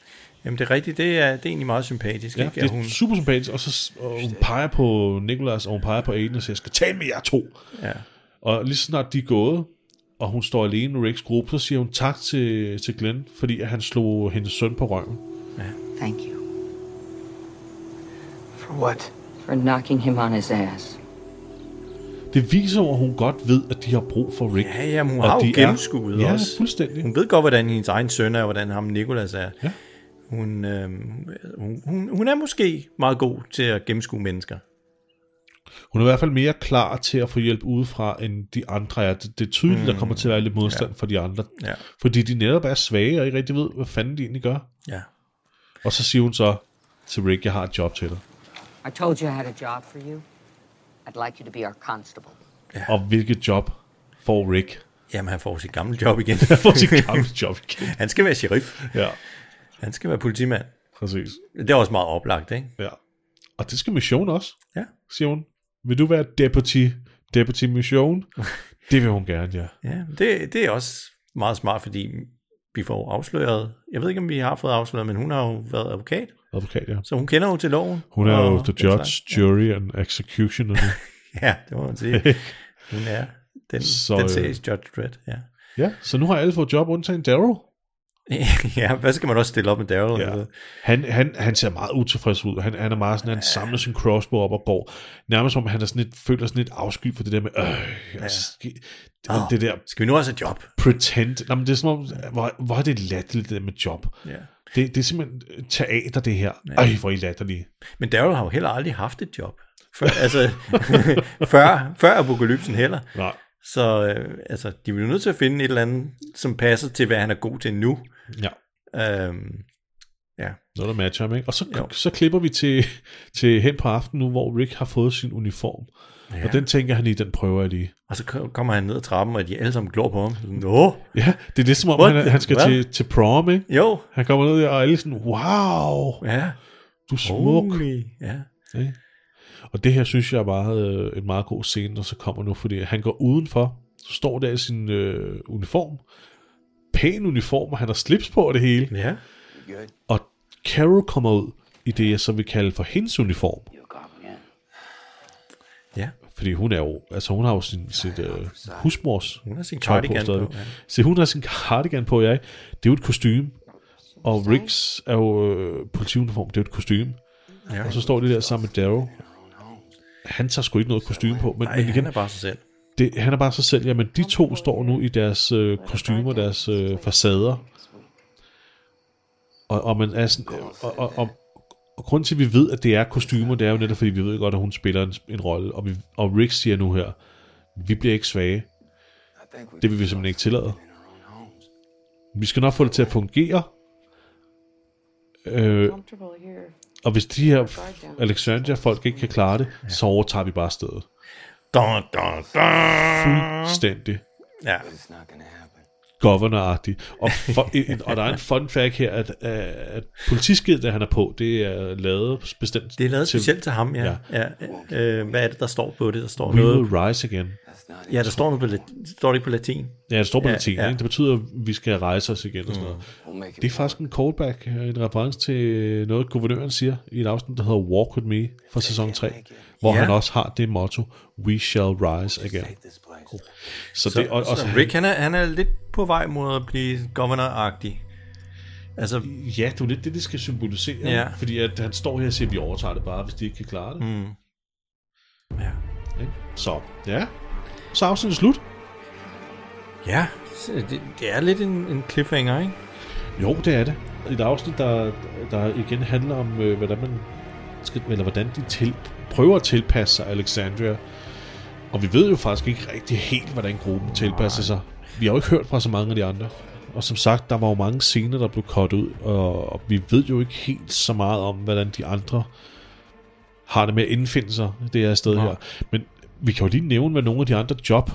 Jamen, det er rigtigt. Det er, det er egentlig meget sympatisk, Ja, ikke? det er hun, super sympatisk, og, så, og hun peger på Nicholas, og hun peger på Aiden og siger, jeg skal tale med jer to. Ja. Og lige så snart de er gået, og hun står alene med Ricks gruppe, så siger hun tak til, til Glenn, fordi han slog hendes søn på røven. Thank you For what? for knocking him on his ass. Det viser jo, at hun godt ved, at de har brug for Rick. Ja, jamen, hun har jo de er- gennemskuet ja, også. fuldstændig. Hun ved godt, hvordan hendes egen søn er, og hvordan ham Nikolas er. Ja. Hun, øh, hun, hun, hun er måske meget god til at gennemskue mennesker. Hun er i hvert fald mere klar til at få hjælp udefra, end de andre er. Det, det er tydeligt, mm. der kommer til at være lidt modstand ja. for de andre. Ja. Fordi de netop er svage, og ikke rigtig ved, hvad fanden de egentlig gør. Ja. Og så siger hun så til Rick, jeg har et job til dig. I told you I had a job for you. I'd like you to be our constable. Ja. Og hvilket job får Rick? Jamen, han får sit gamle job igen. Han får sit gamle job igen. han skal være sheriff. Ja. Han skal være politimand. Præcis. Det er også meget oplagt, ikke? Ja. Og det skal Mission også, Ja. siger hun. Vil du være deputy, deputy Mission? det vil hun gerne, ja. Ja, det, det er også meget smart, fordi vi får afsløret, jeg ved ikke, om vi har fået afsløret, men hun har jo været advokat, Advokat, ja. så hun kender jo til loven. Hun er jo the judge, slags. jury and executioner. Ja, det må man sige. Hun er den, Så, så, den øh, series Judge Dredd, ja. ja, så nu har alle fået job, undtagen Daryl. ja, hvad skal man også stille op med Daryl? Ja. Han, han, han ser meget utilfreds ud. Han, han er meget sådan, han samler sin crossbow op og går. Nærmest som om han er sådan lidt, føler sådan lidt afsky for det der med, øh, ja. det, Åh, det der Skal vi nu også have job? pretend. Nå, men det er som om, hvor, hvor er det latterligt det der med job. Ja. Det, det er simpelthen teater, det her. Ej, hvor er I latterlige. Men Daryl har jo heller aldrig haft et job. Før, altså, før, før apokalypsen heller. Nej. Så øh, altså, de er jo nødt til at finde et eller andet, som passer til, hvad han er god til nu. Ja. Øhm, ja. Noget, der matcher ham, ikke? Og så, Jo. så klipper vi til, til hen på aftenen nu, hvor Rick har fået sin uniform. Ja. Og den tænker han i, den prøver jeg lige. Og så ko- kommer han ned ad trappen, og de alle sammen glor på ham. Sådan, Nå, Ja, det er lidt som om, What han, han skal hvad? til, til prom, ikke? Jo. Han kommer ned og alle sådan, wow, ja. du er smuk. Holy. Ja. Ikke? Og det her synes jeg er bare øh, en meget god scene, der så kommer nu, fordi han går udenfor, så står der i sin øh, uniform, pæn uniform, og han har slips på og det hele. Ja. Og Carol kommer ud i det, jeg så vil kalde for hendes uniform. Ja. Fordi hun er jo, altså hun har jo sin, sit øh, husmors Hun har sin tøj cardigan på, ja. Så hun har sin cardigan på, jeg. Det er jo et kostume. Og Riggs er jo øh, politiuniform, det er jo et kostume. Ja. Og så står de der sammen med Darrow. Han tager sgu ikke noget kostume på. Men, Nej, men igen, han er bare sig selv. Det, han er bare sig selv. Jamen, de to står nu i deres øh, kostymer, deres øh, facader. Og, og, man er sådan, og, og, og, og grunden til, at vi ved, at det er kostymer, det er jo netop, fordi vi ved godt, at hun spiller en, en rolle. Og, vi, og Rick siger nu her, vi bliver ikke svage. Det vil vi simpelthen ikke tillade. Vi skal nok få det til at fungere. Øh, og hvis de her Alexandria-folk ikke kan klare det, så overtager vi bare stedet. Dun, dun, dun. Fuldstændig. Ja. governor-agtig. Og, for, en, og der er en fun fact her, at, at politiskiltet, han er på, det er lavet bestemt Det er lavet specielt til ham, ja. ja. ja. Øh, hvad er det, der står på det? Der står We noget... will rise again. Ja, der står noget på, står det ikke på latin. Ja, det står på Ja, latin. ja. Ikke? Det betyder, at vi skal rejse os igen og sådan noget. Det er faktisk en callback, øh, en reference til noget, guvernøren siger i et afsnit, der hedder Walk With Me fra sæson 3, hvor Ja. han også har det motto, We shall rise again. Så, Så, det, og, og, så Rick, han er, han er lidt på vej mod at blive governor-agtig. Altså, Ja, det er lidt det, det skal symbolisere. Ja. Fordi at han står her og siger, at vi overtager det bare, hvis de ikke kan klare det. Mm. Ja. Så, ja. Så er afsnittet slut. Ja, det, det er lidt en, en cliffhanger, ikke? Jo, det er det. Et afsnit, der, der igen handler om, øh, hvordan man skal, eller hvordan de til, prøver at tilpasse sig Alexandria. Og vi ved jo faktisk ikke rigtig helt, hvordan gruppen tilpasser sig. Vi har jo ikke hørt fra så mange af de andre. Og som sagt, der var jo mange scener, der blev cut ud, og, og vi ved jo ikke helt så meget om, hvordan de andre har det med at indfinde sig det her sted Nej. her. Men vi kan jo lige nævne, hvad nogle af de andre job,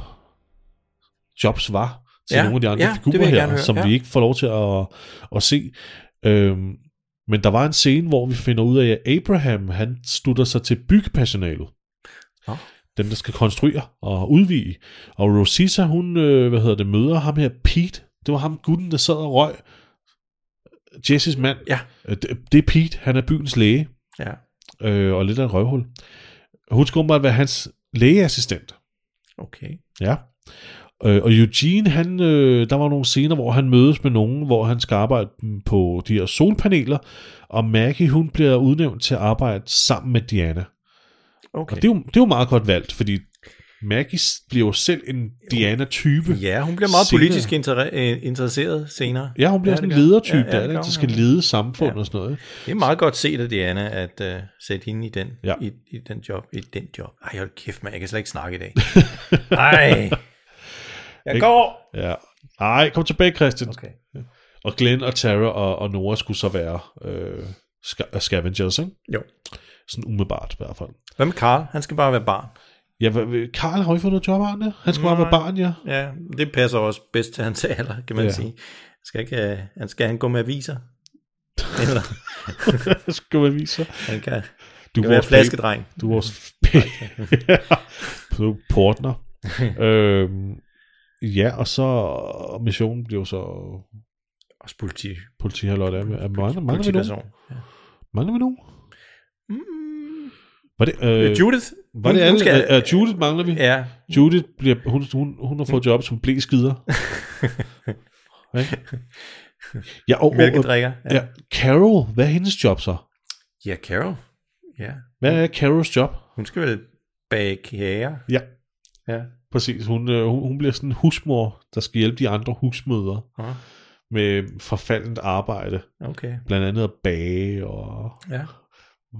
jobs var til Ja, nogle af de andre ja, figurer her, høre, som ja. vi ikke får lov til at, at se. Øhm, men der var en scene, hvor vi finder ud af, at Abraham, han slutter sig til byggepersonalet. Nå. Dem, der skal konstruere og udvide. Og Rosita, hun, øh, hvad hedder det, møder ham her, Pete. Det var ham, gutten, der sad og røg. Jessys mand. Ja. Øh, Det, det er Pete, han er byens læge. Ja. Øh, og lidt af en røvhul. Hun skal åbenbart være hans lægeassistent. Okay. Ja. Øh, og Eugene, han, øh, der var nogle scener, hvor han mødes med nogen, hvor han skal arbejde på de her solpaneler, og Maggie, hun bliver udnævnt til at arbejde sammen med Diana. Okay. Og det er, jo, det er jo meget godt valgt, fordi Maggie bliver jo selv en Diana-type. Ja, hun bliver meget senere. politisk inter- øh, interesseret senere. Ja, hun bliver Ja, sådan en ledertype, Ja, ja, der, der skal lede samfund Ja. og sådan noget. Det er meget godt set af Diana, at uh, sætte hende i den, Ja. i, i den job. I den job. Ej, hold kæft, man. Jeg kan slet ikke snakke i dag. Ej. Jeg går. Ja. Ej, kom tilbage, Christian. Okay. Og Glenn og Tara og, og Nora skulle så være øh, ska- scavengers, ikke? Jo. Sådan umiddelbart i hvert fald. Hvad med Carl? Han skal bare være barn. Ja, Karl har jo ikke fået noget job, har han skal bare være barn, ja. Ja, det passer også bedst til hans alder, kan man Ja. sige. Skal, ikke, uh, han skal han gå med aviser? Eller? skal man vise Han kan, Du kan være flaskedreng. Du er vores er portner. øhm, ja, og så missionen bliver jo så Også politi. politi her er, er mangler, mangler vi nogen? Ja. Mangler vi nogen? Mm. Var det, øh, Judith? Var Hun- alle? skal- Skal... Uh, Judith mangler vi. Ja. Judith bliver, hun, hun, hun har fået job som blæskider. Ikke? ja, og, Mælkedrikker, ja. ja. Carol, hvad er hendes job så? Ja, Carol. Ja. Hvad er Carols job? Hun skal vel bage kager. Ja. Ja. Præcis. Hun, øh, hun, hun bliver sådan en husmor, der skal hjælpe de andre husmødre Ja. med forfaldent arbejde. Okay. Blandt andet at bage og Ja.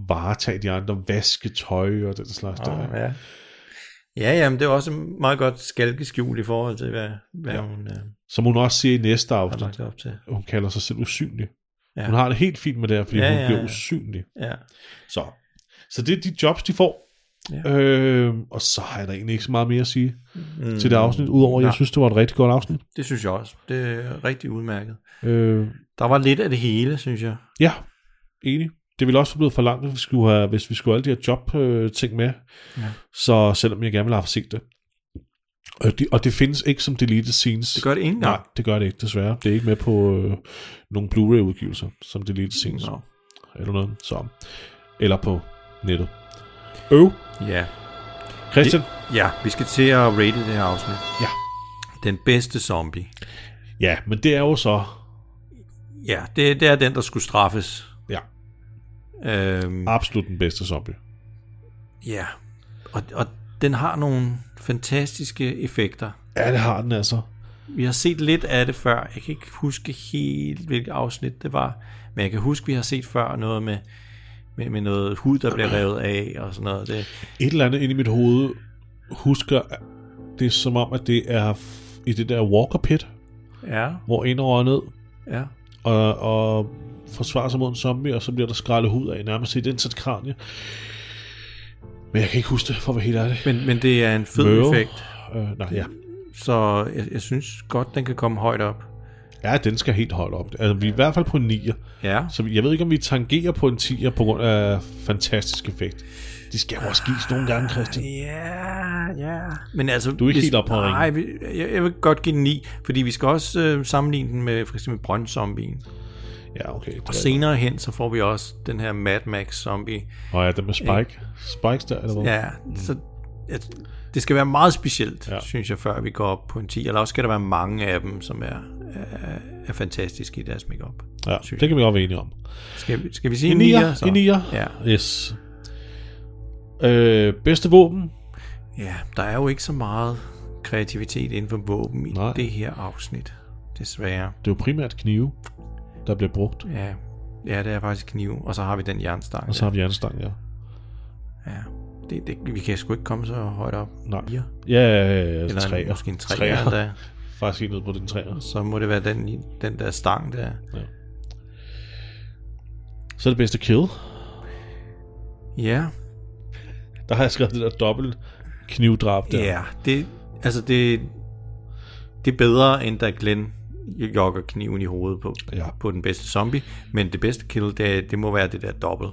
Varetage de andre, vaske tøj og den slags der. Oh, ja. Ja, jamen det er også et meget godt skalkeskjul i forhold til, hvad, hvad Ja. hun... Øh, Som hun også siger i næste afsnit. op til. Hun kalder sig selv usynlig. Ja. Hun har det helt fint med det her, fordi Ja, hun ja, bliver ja. usynlig. Ja. Så. så det er de jobs, de får. Ja. Øh, og så har jeg da egentlig ikke så meget mere at sige Mm, til det afsnit, udover at jeg synes, det var et rigtig godt afsnit. Det synes jeg også. Det er rigtig udmærket. Øh, Der var lidt af det hele, synes jeg. ja, enig. Det ville også blevet for langt, hvis vi skulle have, hvis vi skulle have alle de her job-ting med. Ja. Så selvom jeg gerne ville have set det. Og, de, og det findes ikke som deleted scenes. Det gør det ikke. Nej, det gør det ikke, desværre. Det er ikke med på øh, nogle Blu-ray-udgivelser, som deleted scenes. Nå. Eller noget. Så. Eller på nettet. Øv. Ja. Christian? Det, ja, vi skal til at rate det her afsnit. Ja. Den bedste zombie. Ja, men det er jo så... Ja, det, det er den, der skulle straffes. Øhm, Absolut den bedste zombie. ja, og, og den har nogle fantastiske effekter. Ja, det har den altså. Vi har set lidt af det før. Jeg kan ikke huske helt, hvilket afsnit det var. Men jeg kan huske, vi har set før noget med, med, med noget hud, der bliver revet af og sådan noget. Det, Et eller andet inde i mit hoved husker, det er som om, at det er i det der Walker Pit, Ja. hvor en rører ned, Ja. og, og forsvarer sig mod en zombie, og så bliver der skrællet hud af nærmest et indsat kranie. Men jeg kan ikke huske det, for at være helt ærlig. Men, men det er en fed Møve. effekt. Øh, nej, ja. Så jeg, jeg synes godt, den kan komme højt op. Ja, den skal helt højt op. Altså, vi er i hvert fald på en 9'er. Ja. Så jeg ved ikke, om vi tangerer på en 10'er på grund af fantastisk effekt. De skal jo også gives nogle gange, Christian. Ja, ja. Men altså, Du er ikke helt oppe. Nej, jeg, jeg vil godt give den 9, fordi vi skal også øh, sammenligne den med for eksempel Brøndzombien. Ja, okay. Og senere hen, så får vi også den her Mad Max zombie. Og ja, den med Spike. Spikes der, eller hvad? Ja, så at, det skal være meget specielt, ja. synes jeg, før vi går op på en 10. Eller også skal der være mange af dem, som er, er, er fantastiske i deres makeup. Ja, det kan vi godt være enige om. Skal, vi- skal vi sige en en 9'er, 9'er? så? En 9'er? Ja. Yes. Øh, bedste våben? Ja, der er jo ikke så meget kreativitet inden for våben i Nej. det her afsnit, desværre. Det er jo primært knive, der bliver brugt. Ja, ja det er faktisk kniv, og så har vi den jernstang. Og så har vi jernstang, ja. Ja, det, det, vi kan sgu ikke komme så højt op. Nej. Ja, ja, ja, ja Eller træer. måske en træer Træer. endda. Faktisk helt ned på den træer. Så må det være den, den der stang der. Ja. Så er det bedste kill. Ja. Der har jeg skrevet det der dobbelt knivdrab der. Ja, det, altså det, det er bedre, end da Glenn jogger kniven i hovedet på, Ja. på den bedste zombie. Men det bedste kill, det, det må være det der dobbelt,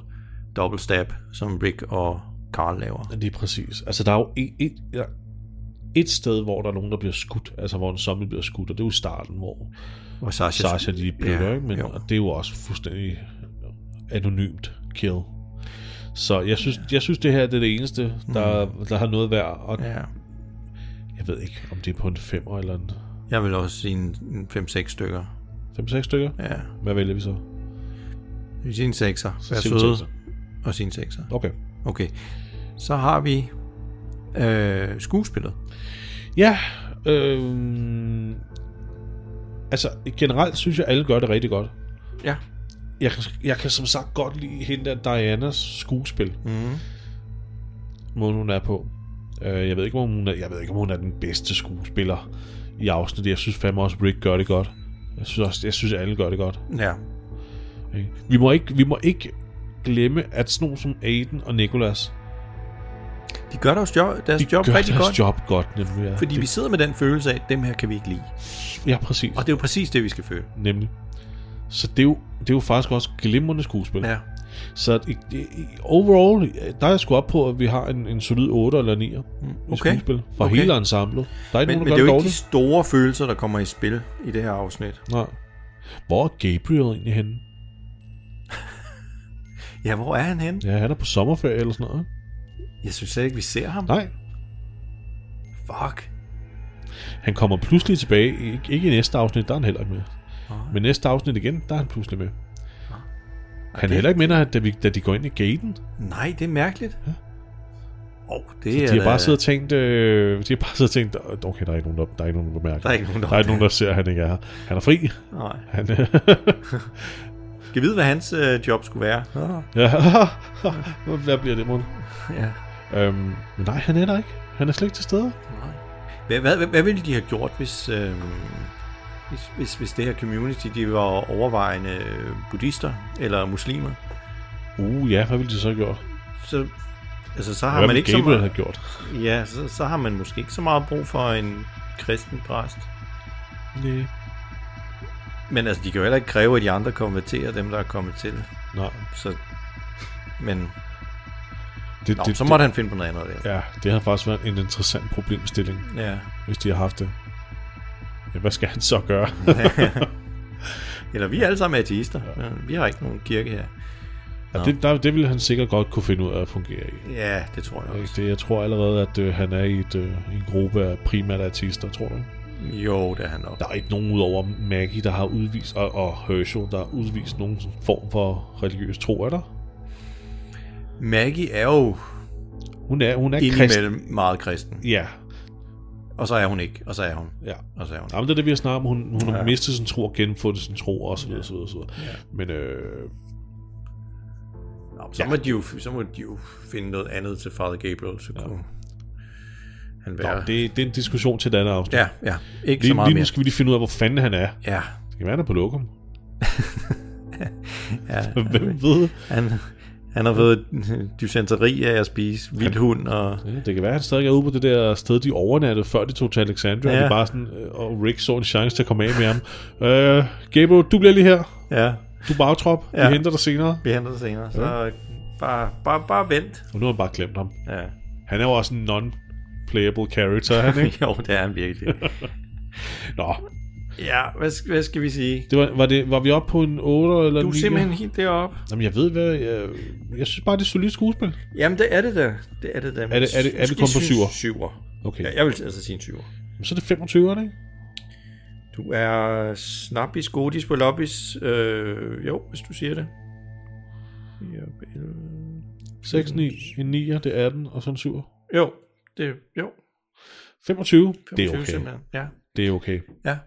dobbelt stab, som Rick og Carl laver. Lige præcis. Altså, der er jo et, et, ja, et sted, hvor der er nogen, der bliver skudt. Altså, hvor en zombie bliver skudt, og det er jo starten, hvor Hvor Sasha- Sasha de bløder, Ja? Men jo. og det er jo også fuldstændig anonymt kill. Så jeg synes, jeg synes det her det er det eneste, der, der har noget værd. Og Ja. Jeg ved ikke, om det er på en 5'er eller en Jeg vil også sige en, en 5-6 stykker. 5-6 stykker. Ja. Hvad vælger vi så? Jeg vil sige en 6'er. Så Vær siger vi søde. Og sige en 6'er. Okay. Okay. Så har vi øh, skuespillet. Ja, øh, altså generelt synes jeg, alle gør det rigtig godt. Ja. Jeg kan, jeg kan som sagt godt lide hende der Dianas skuespil. Mhm. Måden hun er på. Øh, jeg ved ikke, om hun er, jeg ved ikke, om hun er den bedste skuespiller i afsnittet. Jeg synes fandme også, Rick gør det godt. Jeg synes også, jeg synes, alle gør det godt. Ja. Ikke? Vi må ikke, vi må ikke glemme, at sådan nogen som Aiden og Nicholas, De gør deres job, deres de job gør rigtig deres godt. job godt. Nemlig, ja. Fordi det, vi sidder med den følelse af, at dem her kan vi ikke lide. Ja, præcis. Og det er jo præcis det, vi skal føle. Nemlig. Så det er jo, det er jo faktisk også glimrende skuespil. Ja. Så i, i, i- overall, der er jeg sgu op på, at vi har en, en solid 8 eller 9 mm, i okay. skuespil. For Okay. hele ensemblet. Der er ikke Men, nogen, men det er jo ikke de store følelser, der kommer i spil i det her afsnit. Nej. Hvor er Gabriel egentlig henne? Ja, hvor er han henne? Ja, han er på sommerferie eller sådan noget. Jeg synes slet ikke, vi ser ham. Nej. Fuck. Han kommer pludselig tilbage. Ikke, ikke i næste afsnit, der er han heller ikke med. Men næste afsnit igen, der er han pludselig med. Han er heller ikke når- da, vi, da de går ind i gaten. Nej, det er mærkeligt. Ja. Oh, det Så er de har da- bare siddet og tænkt, øh, de har bare siddet og tænkt, okay, der er ikke nogen, der, der, er ikke nogen, der mærker. Der er ikke nogen, der der, er nogen, der ser, at han ikke er her. Han er fri. Nej. Han, øh, Skal vide, hvad hans øh, job skulle være? ja. Hvad bliver det, mon? Ja. Øhm, men nej, han er der ikke. Han er slet ikke til stede. Hvad, hvad, hvad, hvad ville de have gjort, hvis, øh, hvis, hvis, hvis det her community de var overvejende øh, buddhister eller muslimer? Uh, ja, hvad ville de så have gjort? Så, altså, så har Hvad man ikke så Gabriel meget, have gjort? Ja, så, så har man måske ikke så meget brug for en kristen præst. Nej. Men altså, de kan jo heller ikke kræve, at de andre konverterer dem, der er kommet til. Nej. Så, men Det, Nå, så måtte han finde på noget andet. Der. Ja, det har faktisk været en interessant problemstilling, Ja. hvis de har haft det. Hvad skal han så gøre? Eller vi er alle sammen ateister. Ja. Vi har ikke nogen kirke her. ja, det, der, det ville han sikkert godt kunne finde ud af at fungere i. Ja, det tror jeg også. Det, jeg tror allerede, at øh, han er i et, øh, en gruppe af primært artister, tror du? Jo, det er han nok. Der er ikke nogen udover Maggie, der har udvist, og, og Herschel, der har udvist nogen form for religiøs tro, er der? Maggie er jo Hun er, hun er kristen. meget kristen. Ja. Og så er hun ikke, og så er hun. Ja. Og så er hun. Jamen, det er det, vi har snakket om. Hun, hun har Ja. mistet sin tro og genfundet sin tro, og så videre, så videre, så videre. Ja. Men øh, Nå, så, ja. må de jo, så må de jo finde noget andet til Father Gabriel, så kunne han Nå, være. det, det er en diskussion til et andet afsnit. Ja, ja. Ikke lige, så meget lige nu mere. skal vi lige finde ud af, hvor fanden han er. Ja. Det kan være, han er på lokum. ja, Hvem ved? Han, han har fået dysenteri af at spise vild hund. Og... Ja, det kan være, at han stadig er ude på det der sted, de overnattede, før de tog til Alexandria. Ja. Det er bare sådan, øh, og Rick så en chance til at komme af med ham. Øh, Gabriel, du bliver lige her. Ja. Du er bagtrop. Vi Ja. henter dig senere. Vi henter det senere. Så Ja. bare, bare, bare vent. Og nu har han bare glemt ham. Ja. Han er jo også en non-playable character, er han ikke? jo, det er han virkelig. Nå, ja, hvad, hvad skal vi sige? det var, var, det, var vi oppe på en 8 eller Du er 9? simpelthen helt deroppe. Jamen, jeg ved hvad, jeg, jeg synes bare, det er solidt skuespil. Jamen, det er det da. Det er det da. Er det, er det, er det kun på synes 7'er? syver. Okay. Ja, jeg vil altså sige en 7'er. Så er det 25, ikke? Du er snappis, godis på lobbys. Øh, jo, hvis du siger det. Ja, 6, 9, en 9, det er 18, og så en 7. Jo, det, jo. 25, det er 25 okay. simpelthen, ja. Det er okay. Ja.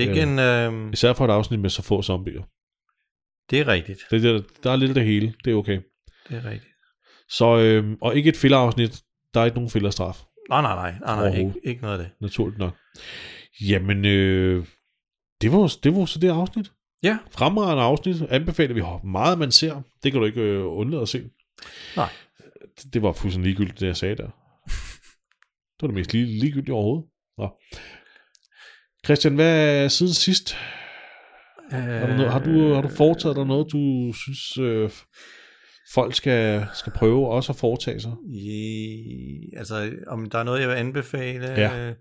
Det er ikke en... Øh, Især for et afsnit med så få zombier. det er rigtigt. Det, der, der er lidt af det hele. Det er okay. Det er rigtigt. Så, øhm, og ikke et fillerafsnit. Der er ikke nogen fillerstraf. Nej, nej, nej. nej, nej ikke, ikke noget af det. Naturligt nok. Jamen, øh, det, var, det var så det afsnit. Ja. Fremragende afsnit. Anbefaler vi meget, man ser. Det kan du ikke øh, undlade at se. Nej. Det, det var fuldstændig ligegyldigt, det jeg sagde der. Det var det mest lige, ligegyldige overhovedet. Nå. Christian, hvad er siden sidst? Har du, har, du, har du foretaget dig noget, du synes, øh, folk skal, skal prøve også at foretage sig? I, altså, om der er noget, jeg vil anbefale. Ja. øh,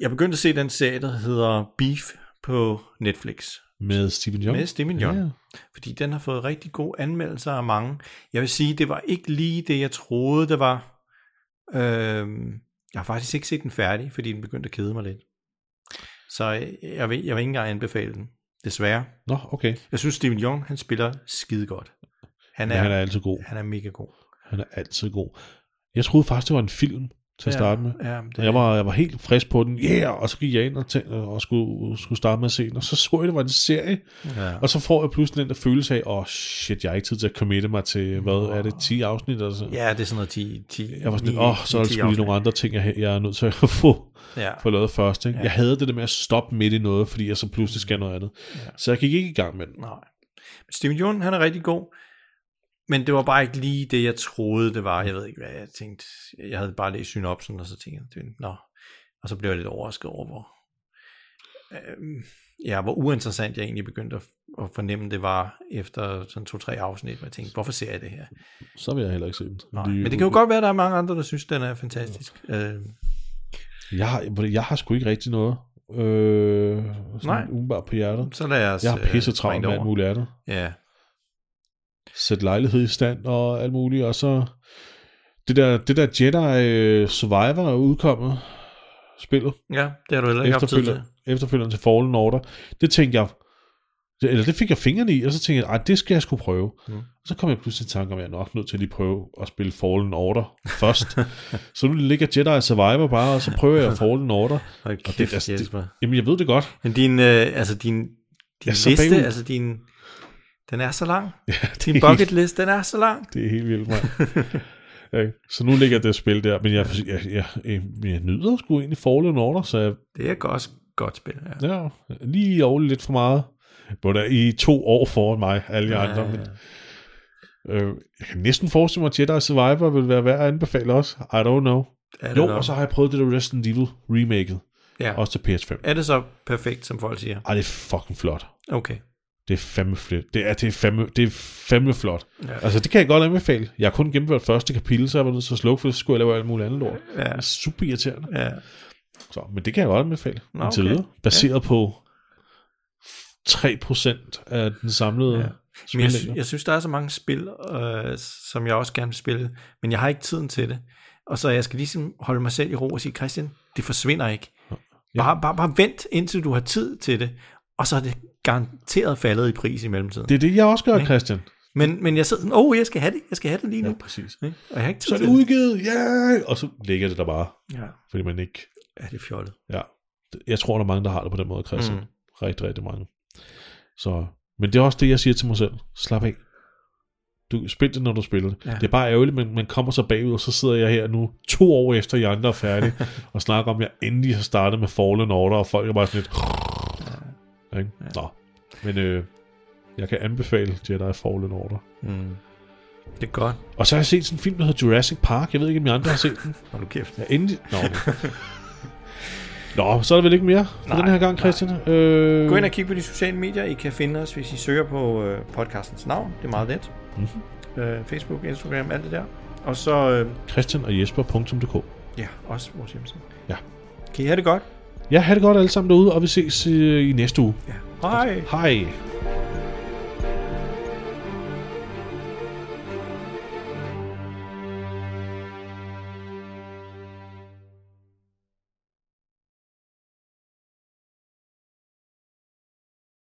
Jeg begyndte at se den serie, der hedder Beef på Netflix. Med Steven Young? Med Steven Young. Ja. Fordi den har fået rigtig gode anmeldelser af mange. Jeg vil sige, det var ikke lige det, jeg troede, det var. Øhm, jeg har faktisk ikke set den færdig, fordi den begyndte at kede mig lidt. Så jeg vil, jeg vil ikke engang anbefale den, desværre. Nå, okay. Jeg synes, Steven Young, han spiller skide godt. Han er, Men han er altid god. Han er mega god. Han er altid god. Jeg troede faktisk, det var en film til at Ja, starte med. ja, det- og jeg, var, jeg var helt frisk på den. Yeah! Og så gik jeg ind og, tænkte, og skulle, skulle starte med at se den. Og så så jeg, det var en serie. Ja. Og så får jeg pludselig den der følelse af, åh oh, shit, jeg har ikke tid til at committe mig til, hvad er det, 10 afsnit eller sådan Ja, det er sådan noget 10, 10 Jeg var sådan lidt, 9, åh, oh, så er der 10 sgu lige nogle andre ting, jeg, jeg er nødt til at få, Ja. få lavet først. Ikke? Ja. Jeg havde det der med at stoppe midt i noget, fordi jeg så pludselig skal noget andet. Ja. Så jeg gik ikke i gang med den. Nej. Steven Yeun, han er rigtig god. Men det var bare ikke lige det, jeg troede, det var. Jeg ved ikke, hvad jeg tænkte. Jeg havde bare læst synopsen, og så tænkte jeg, nå. Og så blev jeg lidt overrasket over, hvor, øhm, ja, hvor uinteressant jeg egentlig begyndte at, at fornemme, det var efter sådan to-tre afsnit, hvor jeg tænkte, hvorfor ser jeg det her? Så vil jeg heller ikke se den. Nej, men det kan jo godt være, at der er mange andre, der synes, den er fantastisk. Øh, Jeg har, jeg har sgu ikke rigtig noget. Øh, sådan Nej. umiddelbart på hjertet. Så lad os, Jeg har øh, pisse travlt med alt muligt andet. Ja. Sæt lejlighed i stand og alt muligt. Og så det der, det der Jedi øh, Survivor er udkommet. Spillet. Ja, det har du heller ikke haft tid Efterfølger, efterfølgeren til Fallen Order. Det tænkte jeg, det- eller det fik jeg fingrene i, og så tænkte jeg, "Ej, det skal jeg skulle prøve. Mm. Og så kom jeg pludselig i tanke om, at jeg er nok nødt til at lige prøve at spille Fallen Order først. så nu ligger Jedi Survivor bare, og så prøver jeg Fallen Order. Hold og kæft, altså, Jesper. jamen jeg ved det godt. Men din, øh, altså din, din liste, bagud. altså din, den er så lang. Ja, din er bucket list, den er så lang. Det er helt vildt, mand. Ja, så nu ligger det spil der, men jeg, jeg, jeg, jeg, jeg nyder sgu egentlig Fallen Order, så jeg, Det er også godt spil, ja. ja, lige over lidt for meget. Både i to år foran mig, alle de Ja, andre. Men, øh, jeg kan næsten forestille mig, at Jedi Survivor vil være værd at anbefale også. I don't know. Er det jo, nok? og så har jeg prøvet det der Resident Evil remaket. Ja. Også til PS5. Er det så perfekt, som folk siger? Ej, det er fucking flot. Okay. Det er fandme fedt. Det er, det er, fandme, det er fandme flot. Ja. Ja. Altså, det kan jeg godt anbefale. Jeg har kun gennemført første kapitel, så jeg var nødt til at slukke, for så skulle jeg lave alt muligt andet lort. Ja. Det er super irriterende. Ja. Så, men det kan jeg godt anbefale. Nå, indtil okay. videre. Baseret på 3% af den samlede Ja. ja. Men jeg, sy- jeg synes, der er så mange spil, øh, som jeg også gerne vil spille, men jeg har ikke tiden til det. Og så jeg skal ligesom holde mig selv i ro og sige, Christian, det forsvinder ikke. Bare, bare, bare vent, indtil du har tid til det, og så er det garanteret faldet i pris i mellemtiden. Det er det, jeg også gør, Ikke? Christian. Men, men jeg sidder sådan, åh, oh, jeg skal have det, jeg skal have det lige nu. Ja, præcis. Ikke? Og jeg har ikke tid Så er det udgivet, ja! Yeah! Og så ligger det der bare. Ja. Fordi man ikke... Ja, det er fjollet. Ja. Jeg tror, der er mange, der har det på den måde, Christian. Mm. Rigtig, rigtig mange. Så, men det er også det, jeg siger til mig selv. Slap af. Du spil det, når du spiller det. Ja. Ja. Det er bare ærgerligt, men man kommer så bagud, og så sidder jeg her nu, to år efter I andre er færdige, og snakker om, at jeg endelig har startet med Fallen Order, og folk er bare sådan lidt... Ja. Ikke? Nå. Men øh, jeg kan anbefale Jedi Fallen Order. Mm. Det er godt. Og så har jeg set sådan en film, der hedder Jurassic Park. Jeg ved ikke, om I andre har set den. Hold du kæft. Ja, endelig... Nå, okay. Nå, så er der vel ikke mere for Nej, den her gang, Christian. Øh, Gå ind og kig på de sociale medier. I kan finde os, hvis I søger på øh, podcastens navn. Det er meget let. Mhm. Øh, Facebook, Instagram, alt det der. Og så... Øh, Christian og Jesper.dk ja, også vores hjemmeside. Ja. Kan I have det godt? Ja, have det godt alle sammen derude, og vi ses øh, i næste uge. Ja. Hej. Hej.